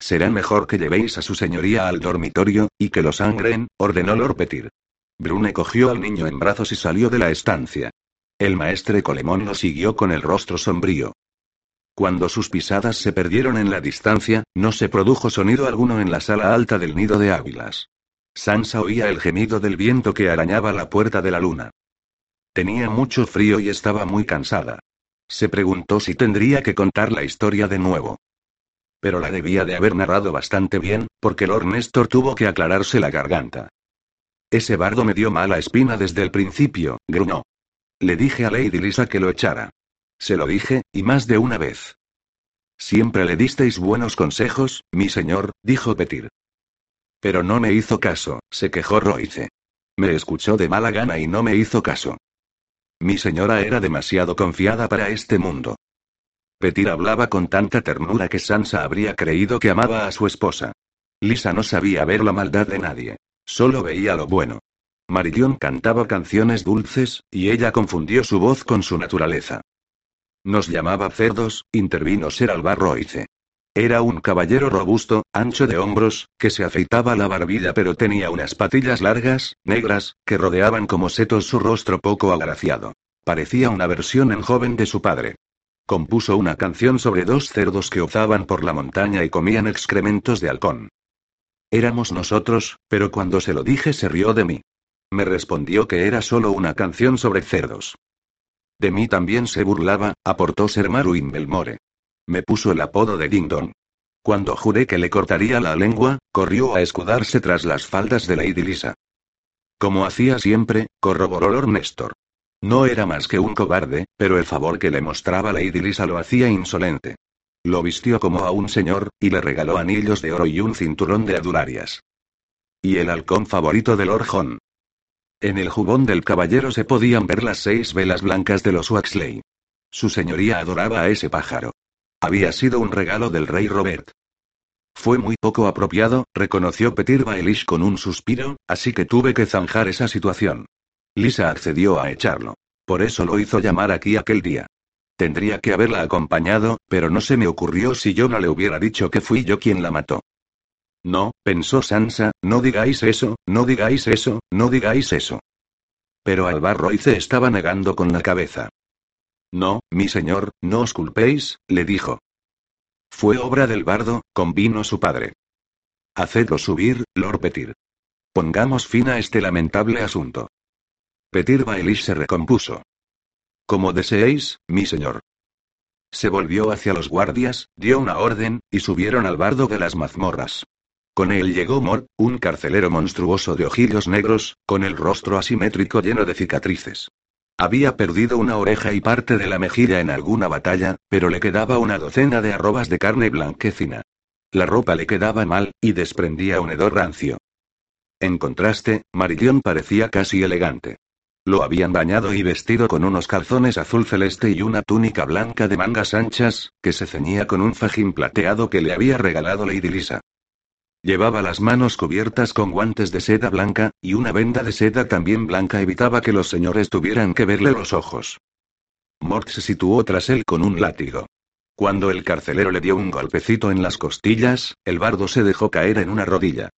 Será mejor que llevéis a su señoría al dormitorio, y que lo sangren, ordenó Lord Petir. Brune cogió al niño en brazos y salió de la estancia. El maestre Colemón lo siguió con el rostro sombrío. Cuando sus pisadas se perdieron en la distancia, no se produjo sonido alguno en la sala alta del nido de águilas. Sansa oía el gemido del viento que arañaba la puerta de la luna. Tenía mucho frío y estaba muy cansada. Se preguntó si tendría que contar la historia de nuevo. Pero la debía de haber narrado bastante bien, porque Lord Néstor tuvo que aclararse la garganta. Ese bardo me dio mala espina desde el principio, gruñó. Le dije a Lady Lisa que lo echara. Se lo dije, y más de una vez. Siempre le disteis buenos consejos, mi señor, dijo Petir. Pero no me hizo caso, se quejó Roice. Me escuchó de mala gana y no me hizo caso. Mi señora era demasiado confiada para este mundo. Petir hablaba con tanta ternura que Sansa habría creído que amaba a su esposa. Lisa no sabía ver la maldad de nadie. Solo veía lo bueno. Marillón cantaba canciones dulces, y ella confundió su voz con su naturaleza. Nos llamaba cerdos, intervino Ser Alvar Roice. Era un caballero robusto, ancho de hombros, que se afeitaba la barbilla pero tenía unas patillas largas, negras, que rodeaban como setos su rostro poco agraciado. Parecía una versión en joven de su padre. Compuso una canción sobre dos cerdos que ozaban por la montaña y comían excrementos de halcón. Éramos nosotros, pero cuando se lo dije se rió de mí. Me respondió que era solo una canción sobre cerdos. De mí también se burlaba, aportó Ser Maruin Belmore. Me puso el apodo de Ding Cuando juré que le cortaría la lengua, corrió a escudarse tras las faldas de Lady Lisa. Como hacía siempre, corroboró Lord Néstor. No era más que un cobarde, pero el favor que le mostraba Lady Lisa lo hacía insolente. Lo vistió como a un señor, y le regaló anillos de oro y un cinturón de adularias. Y el halcón favorito de Lord. En el jubón del caballero se podían ver las seis velas blancas de los Waxley. Su señoría adoraba a ese pájaro. Había sido un regalo del rey Robert. Fue muy poco apropiado, reconoció Petir Baelish con un suspiro, así que tuve que zanjar esa situación. Lisa accedió a echarlo. Por eso lo hizo llamar aquí aquel día. Tendría que haberla acompañado, pero no se me ocurrió si yo no le hubiera dicho que fui yo quien la mató. No, pensó Sansa, no digáis eso, no digáis eso, no digáis eso. Pero Alvar Roice estaba negando con la cabeza. No, mi señor, no os culpéis, le dijo. Fue obra del bardo, convino su padre. Hacedlo subir, Lord Petir. Pongamos fin a este lamentable asunto. Petir Baelish se recompuso. Como deseéis, mi señor. Se volvió hacia los guardias, dio una orden, y subieron al bardo de las mazmorras. Con él llegó Mor, un carcelero monstruoso de ojillos negros, con el rostro asimétrico lleno de cicatrices. Había perdido una oreja y parte de la mejilla en alguna batalla, pero le quedaba una docena de arrobas de carne blanquecina. La ropa le quedaba mal, y desprendía un hedor rancio. En contraste, Marillón parecía casi elegante. Lo habían bañado y vestido con unos calzones azul celeste y una túnica blanca de mangas anchas, que se ceñía con un fajín plateado que le había regalado Lady Lisa. Llevaba las manos cubiertas con guantes de seda blanca, y una venda de seda también blanca evitaba que los señores tuvieran que verle los ojos. Mort se situó tras él con un látigo. Cuando el carcelero le dio un golpecito en las costillas, el bardo se dejó caer en una rodilla.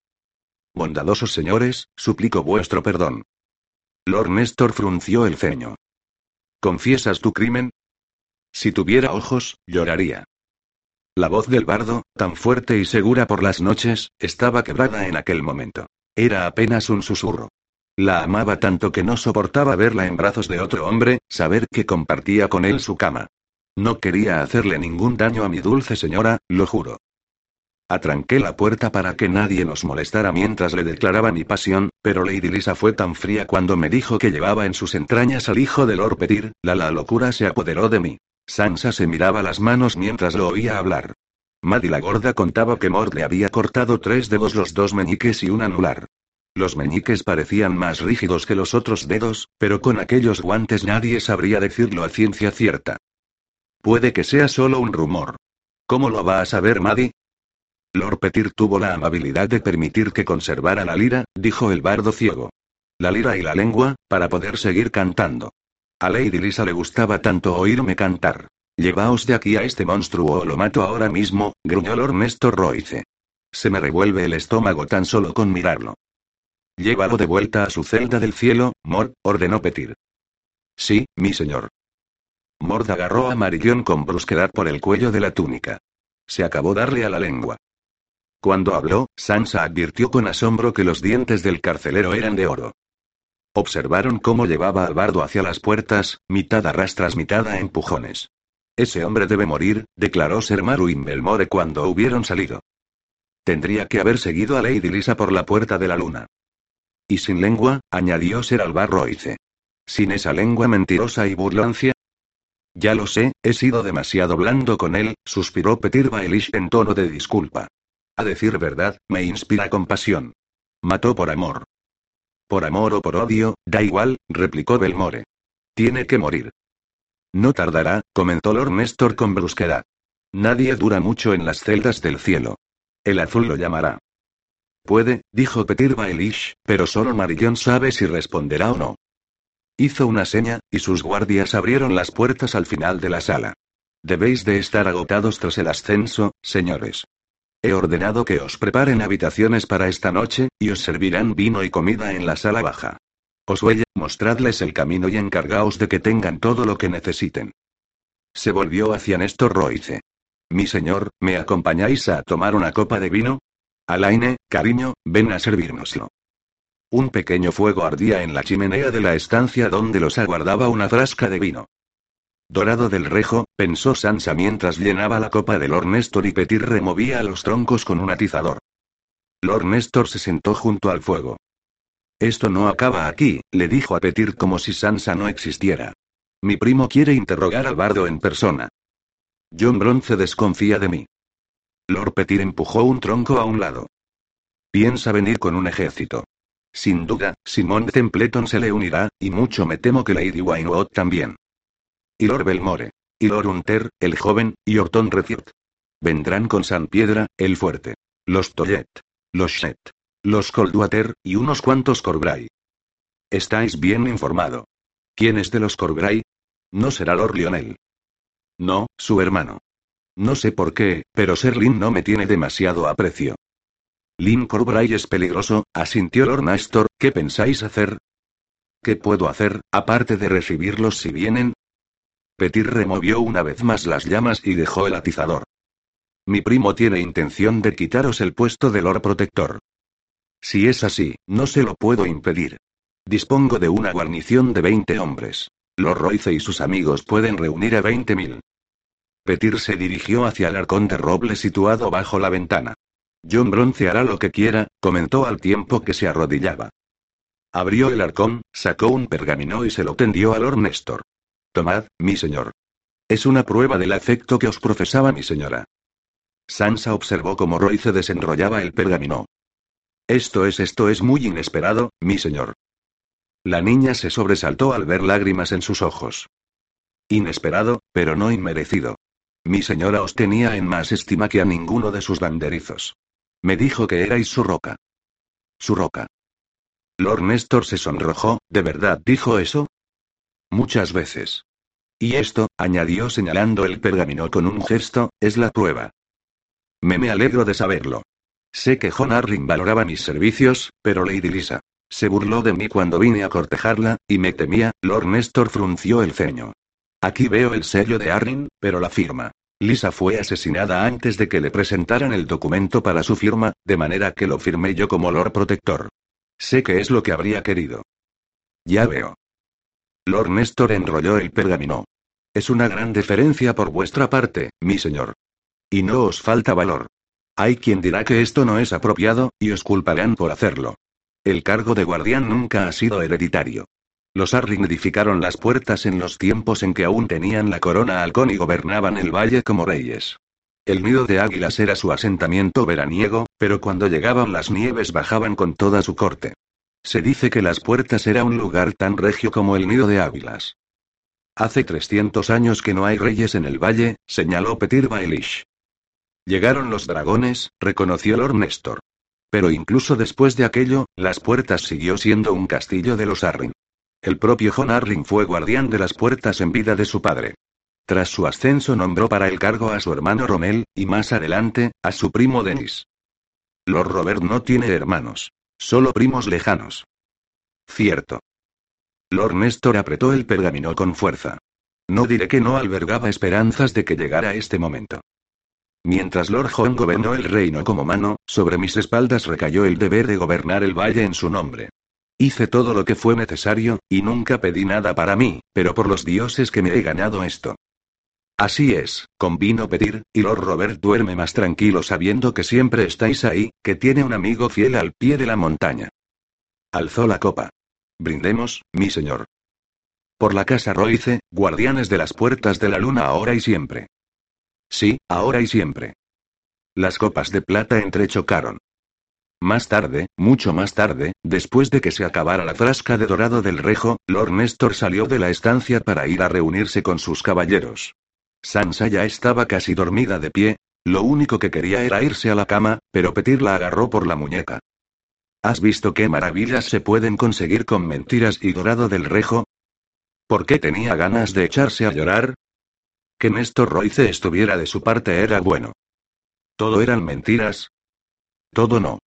Bondadosos señores, suplico vuestro perdón. Lord Néstor frunció el ceño. ¿Confiesas tu crimen? Si tuviera ojos, lloraría. La voz del bardo, tan fuerte y segura por las noches, estaba quebrada en aquel momento. Era apenas un susurro. La amaba tanto que no soportaba verla en brazos de otro hombre, saber que compartía con él su cama. No quería hacerle ningún daño a mi dulce señora, lo juro. Atranqué la puerta para que nadie nos molestara mientras le declaraba mi pasión, pero Lady Lisa fue tan fría cuando me dijo que llevaba en sus entrañas al hijo de Lord Petir, la la locura se apoderó de mí. Sansa se miraba las manos mientras lo oía hablar. Maddie la gorda contaba que Mord le había cortado tres dedos los dos meñiques y un anular. Los meñiques parecían más rígidos que los otros dedos, pero con aquellos guantes nadie sabría decirlo a ciencia cierta. Puede que sea solo un rumor. ¿Cómo lo va a saber Maddie? Lord Petir tuvo la amabilidad de permitir que conservara la lira, dijo el bardo ciego. La lira y la lengua, para poder seguir cantando. A Lady Lisa le gustaba tanto oírme cantar. Llevaos de aquí a este monstruo o lo mato ahora mismo, gruñó Lord Néstor Royce. Se me revuelve el estómago tan solo con mirarlo. Llévalo de vuelta a su celda del cielo, Mord, ordenó Petir. Sí, mi señor. Mord agarró a Marillón con brusquedad por el cuello de la túnica. Se acabó darle a la lengua. Cuando habló, Sansa advirtió con asombro que los dientes del carcelero eran de oro. Observaron cómo llevaba al bardo hacia las puertas, mitad a rastras, mitad a empujones. Ese hombre debe morir, declaró Ser Maruin Belmore cuando hubieron salido. Tendría que haber seguido a Lady Lisa por la puerta de la luna. Y sin lengua, añadió Ser Alvar Roice. Sin esa lengua mentirosa y burlancia. Ya lo sé, he sido demasiado blando con él, suspiró Petir Baelish en tono de disculpa. A decir verdad, me inspira compasión. Mató por amor. Por amor o por odio, da igual, replicó Belmore. Tiene que morir. No tardará, comentó Lord Néstor con brusquedad. Nadie dura mucho en las celdas del cielo. El azul lo llamará. Puede, dijo Petir Baelish, pero solo Marillón sabe si responderá o no. Hizo una seña, y sus guardias abrieron las puertas al final de la sala. Debéis de estar agotados tras el ascenso, señores. He ordenado que os preparen habitaciones para esta noche, y os servirán vino y comida en la sala baja. Osuella, mostradles el camino y encargaos de que tengan todo lo que necesiten. Se volvió hacia Néstor Roice. Mi señor, ¿me acompañáis a tomar una copa de vino? Alaine, cariño, ven a servírnoslo. Un pequeño fuego ardía en la chimenea de la estancia donde los aguardaba una frasca de vino. Dorado del rejo, pensó Sansa mientras llenaba la copa de Lord Néstor y Petir removía los troncos con un atizador. Lord Néstor se sentó junto al fuego. Esto no acaba aquí, le dijo a Petir como si Sansa no existiera. Mi primo quiere interrogar al bardo en persona. John Bronce desconfía de mí. Lord Petir empujó un tronco a un lado. Piensa venir con un ejército. Sin duda, Simón Templeton se le unirá, y mucho me temo que Lady Wynwood también. Y Lord Belmore. Y Lord Hunter, el joven, y Orton Redfield. Vendrán con San Piedra, el fuerte. Los Tollet. Los Shet. Los Coldwater, y unos cuantos Corbray. Estáis bien informado. ¿Quién es de los Corbray? No será Lord Lionel. No, su hermano. No sé por qué, pero Ser Lynn no me tiene demasiado aprecio. Lynn Corbray es peligroso, asintió Lord Nastor, ¿qué pensáis hacer? ¿Qué puedo hacer, aparte de recibirlos si vienen? Petir removió una vez más las llamas y dejó el atizador. Mi primo tiene intención de quitaros el puesto de Lord Protector. Si es así, no se lo puedo impedir. Dispongo de una guarnición de 20 hombres. Lord Royce y sus amigos pueden reunir a 20.000. Petir se dirigió hacia el arcón de roble situado bajo la ventana. John Bronce hará lo que quiera, comentó al tiempo que se arrodillaba. Abrió el arcón, sacó un pergamino y se lo tendió a Lord Néstor. Tomad, mi señor. Es una prueba del afecto que os profesaba mi señora. Sansa observó cómo Royce desenrollaba el pergamino. Esto es, esto es muy inesperado, mi señor. La niña se sobresaltó al ver lágrimas en sus ojos. Inesperado, pero no inmerecido. Mi señora os tenía en más estima que a ninguno de sus banderizos. Me dijo que erais su roca. Su roca. Lord Néstor se sonrojó, ¿de verdad dijo eso? Muchas veces. Y esto, añadió señalando el pergamino con un gesto, es la prueba. Me me alegro de saberlo. Sé que John Arling valoraba mis servicios, pero Lady Lisa. Se burló de mí cuando vine a cortejarla, y me temía, Lord Néstor frunció el ceño. Aquí veo el sello de Arling, pero la firma. Lisa fue asesinada antes de que le presentaran el documento para su firma, de manera que lo firmé yo como Lord Protector. Sé que es lo que habría querido. Ya veo. Lord Néstor enrolló el pergamino. Es una gran deferencia por vuestra parte, mi señor. Y no os falta valor. Hay quien dirá que esto no es apropiado, y os culparán por hacerlo. El cargo de guardián nunca ha sido hereditario. Los Arling edificaron las puertas en los tiempos en que aún tenían la corona halcón y gobernaban el valle como reyes. El nido de águilas era su asentamiento veraniego, pero cuando llegaban las nieves bajaban con toda su corte. Se dice que las puertas era un lugar tan regio como el nido de águilas. Hace 300 años que no hay reyes en el valle, señaló Petir Baelish. Llegaron los dragones, reconoció Lord Néstor. Pero incluso después de aquello, las puertas siguió siendo un castillo de los Arryn. El propio John Arryn fue guardián de las puertas en vida de su padre. Tras su ascenso nombró para el cargo a su hermano Romel, y más adelante, a su primo Denis. Lord Robert no tiene hermanos. Solo primos lejanos. Cierto. Lord Néstor apretó el pergamino con fuerza. No diré que no albergaba esperanzas de que llegara este momento. Mientras Lord John gobernó el reino como mano, sobre mis espaldas recayó el deber de gobernar el valle en su nombre. Hice todo lo que fue necesario, y nunca pedí nada para mí, pero por los dioses que me he ganado esto. Así es, convino pedir, y Lord Robert duerme más tranquilo sabiendo que siempre estáis ahí, que tiene un amigo fiel al pie de la montaña. Alzó la copa. Brindemos, mi señor. Por la casa Roice, guardianes de las puertas de la luna ahora y siempre. Sí, ahora y siempre. Las copas de plata entrechocaron. Más tarde, mucho más tarde, después de que se acabara la frasca de dorado del rejo, Lord Néstor salió de la estancia para ir a reunirse con sus caballeros. Sansa ya estaba casi dormida de pie, lo único que quería era irse a la cama, pero Petir la agarró por la muñeca. ¿Has visto qué maravillas se pueden conseguir con mentiras y dorado del rejo? ¿Por qué tenía ganas de echarse a llorar? Que Néstor Royce estuviera de su parte era bueno. ¿Todo eran mentiras? Todo no.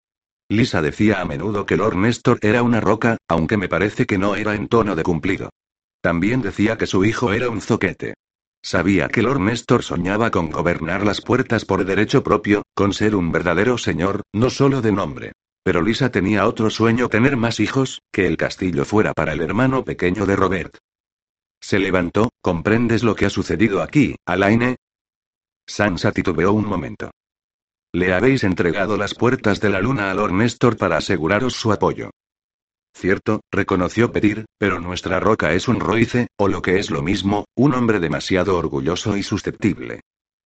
Lisa decía a menudo que Lord Néstor era una roca, aunque me parece que no era en tono de cumplido. También decía que su hijo era un zoquete. Sabía que Lord Néstor soñaba con gobernar las puertas por derecho propio, con ser un verdadero señor, no solo de nombre. Pero Lisa tenía otro sueño, tener más hijos, que el castillo fuera para el hermano pequeño de Robert. Se levantó, ¿comprendes lo que ha sucedido aquí, Alaine? Sansa titubeó un momento. Le habéis entregado las puertas de la luna a Lord Néstor para aseguraros su apoyo. Cierto, reconoció Petir, pero nuestra roca es un roice, o lo que es lo mismo, un hombre demasiado orgulloso y susceptible.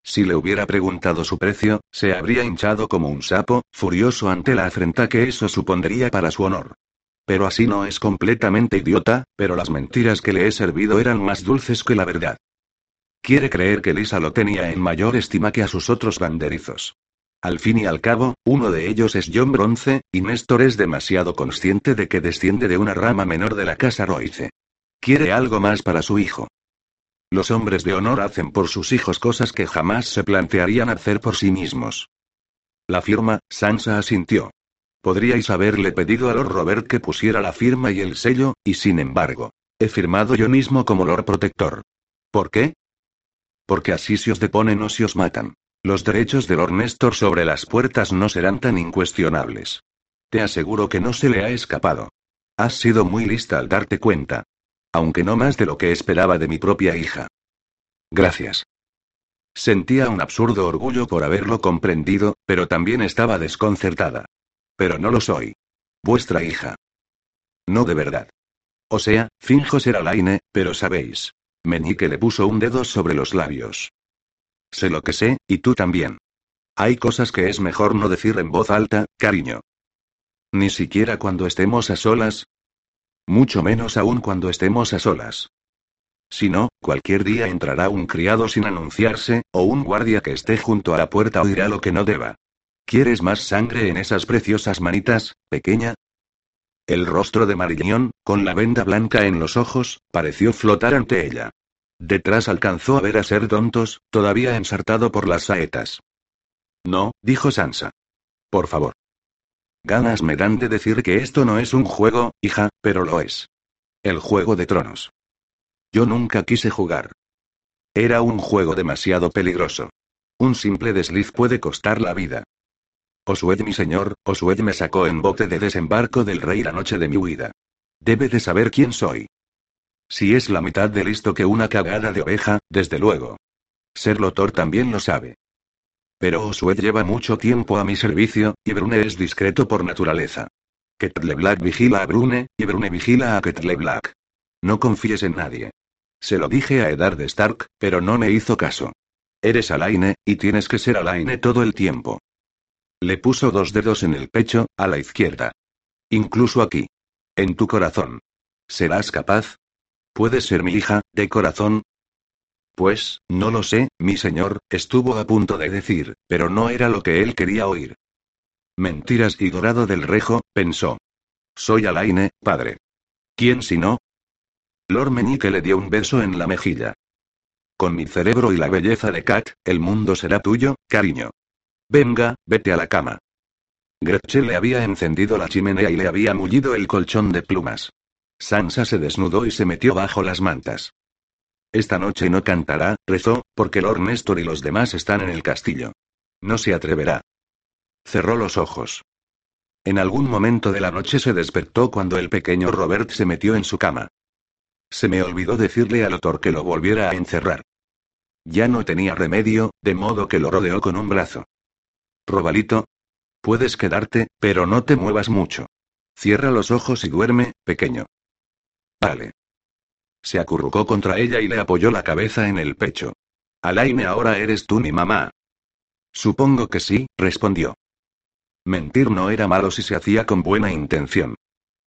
Si le hubiera preguntado su precio, se habría hinchado como un sapo, furioso ante la afrenta que eso supondría para su honor. Pero así no es completamente idiota, pero las mentiras que le he servido eran más dulces que la verdad. Quiere creer que Lisa lo tenía en mayor estima que a sus otros banderizos. Al fin y al cabo, uno de ellos es John Bronce, y Néstor es demasiado consciente de que desciende de una rama menor de la casa Royce. Quiere algo más para su hijo. Los hombres de honor hacen por sus hijos cosas que jamás se plantearían hacer por sí mismos. La firma, Sansa asintió. Podríais haberle pedido a Lord Robert que pusiera la firma y el sello, y sin embargo, he firmado yo mismo como Lord Protector. ¿Por qué? Porque así se os deponen o se os matan. Los derechos de Lord Néstor sobre las puertas no serán tan incuestionables. Te aseguro que no se le ha escapado. Has sido muy lista al darte cuenta. Aunque no más de lo que esperaba de mi propia hija. Gracias. Sentía un absurdo orgullo por haberlo comprendido, pero también estaba desconcertada. Pero no lo soy. Vuestra hija. No de verdad. O sea, finjo ser Alaine, pero sabéis. Meñique le puso un dedo sobre los labios. Sé lo que sé, y tú también. Hay cosas que es mejor no decir en voz alta, cariño. Ni siquiera cuando estemos a solas. Mucho menos aún cuando estemos a solas. Si no, cualquier día entrará un criado sin anunciarse, o un guardia que esté junto a la puerta oirá lo que no deba. ¿Quieres más sangre en esas preciosas manitas, pequeña? El rostro de Marillón, con la venda blanca en los ojos, pareció flotar ante ella. Detrás alcanzó a ver a ser tontos, todavía ensartado por las saetas. No, dijo Sansa. Por favor. Ganas me dan de decir que esto no es un juego, hija, pero lo es. El juego de tronos. Yo nunca quise jugar. Era un juego demasiado peligroso. Un simple desliz puede costar la vida. Osued mi señor, Osued me sacó en bote de desembarco del rey la noche de mi huida. Debe de saber quién soy. Si es la mitad de listo que una cagada de oveja, desde luego. Ser Lotor también lo sabe. Pero Osued lleva mucho tiempo a mi servicio, y Brune es discreto por naturaleza. Ketle Black vigila a Brune, y Brune vigila a Ketle Black. No confíes en nadie. Se lo dije a Eddard Stark, pero no me hizo caso. Eres Alaine, y tienes que ser Alaine todo el tiempo. Le puso dos dedos en el pecho, a la izquierda. Incluso aquí. En tu corazón. ¿Serás capaz? ¿Puede ser mi hija, de corazón? Pues, no lo sé, mi señor, estuvo a punto de decir, pero no era lo que él quería oír. Mentiras y dorado del rejo, pensó. Soy Alaine, padre. ¿Quién si no? Lord Meñique le dio un beso en la mejilla. Con mi cerebro y la belleza de Kat, el mundo será tuyo, cariño. Venga, vete a la cama. Gretchen le había encendido la chimenea y le había mullido el colchón de plumas. Sansa se desnudó y se metió bajo las mantas. Esta noche no cantará, rezó, porque Lord Néstor y los demás están en el castillo. No se atreverá. Cerró los ojos. En algún momento de la noche se despertó cuando el pequeño Robert se metió en su cama. Se me olvidó decirle al autor que lo volviera a encerrar. Ya no tenía remedio, de modo que lo rodeó con un brazo. Robalito. Puedes quedarte, pero no te muevas mucho. Cierra los ojos y duerme, pequeño. Vale. Se acurrucó contra ella y le apoyó la cabeza en el pecho. Alaine, ahora eres tú mi mamá. Supongo que sí, respondió. Mentir no era malo si se hacía con buena intención.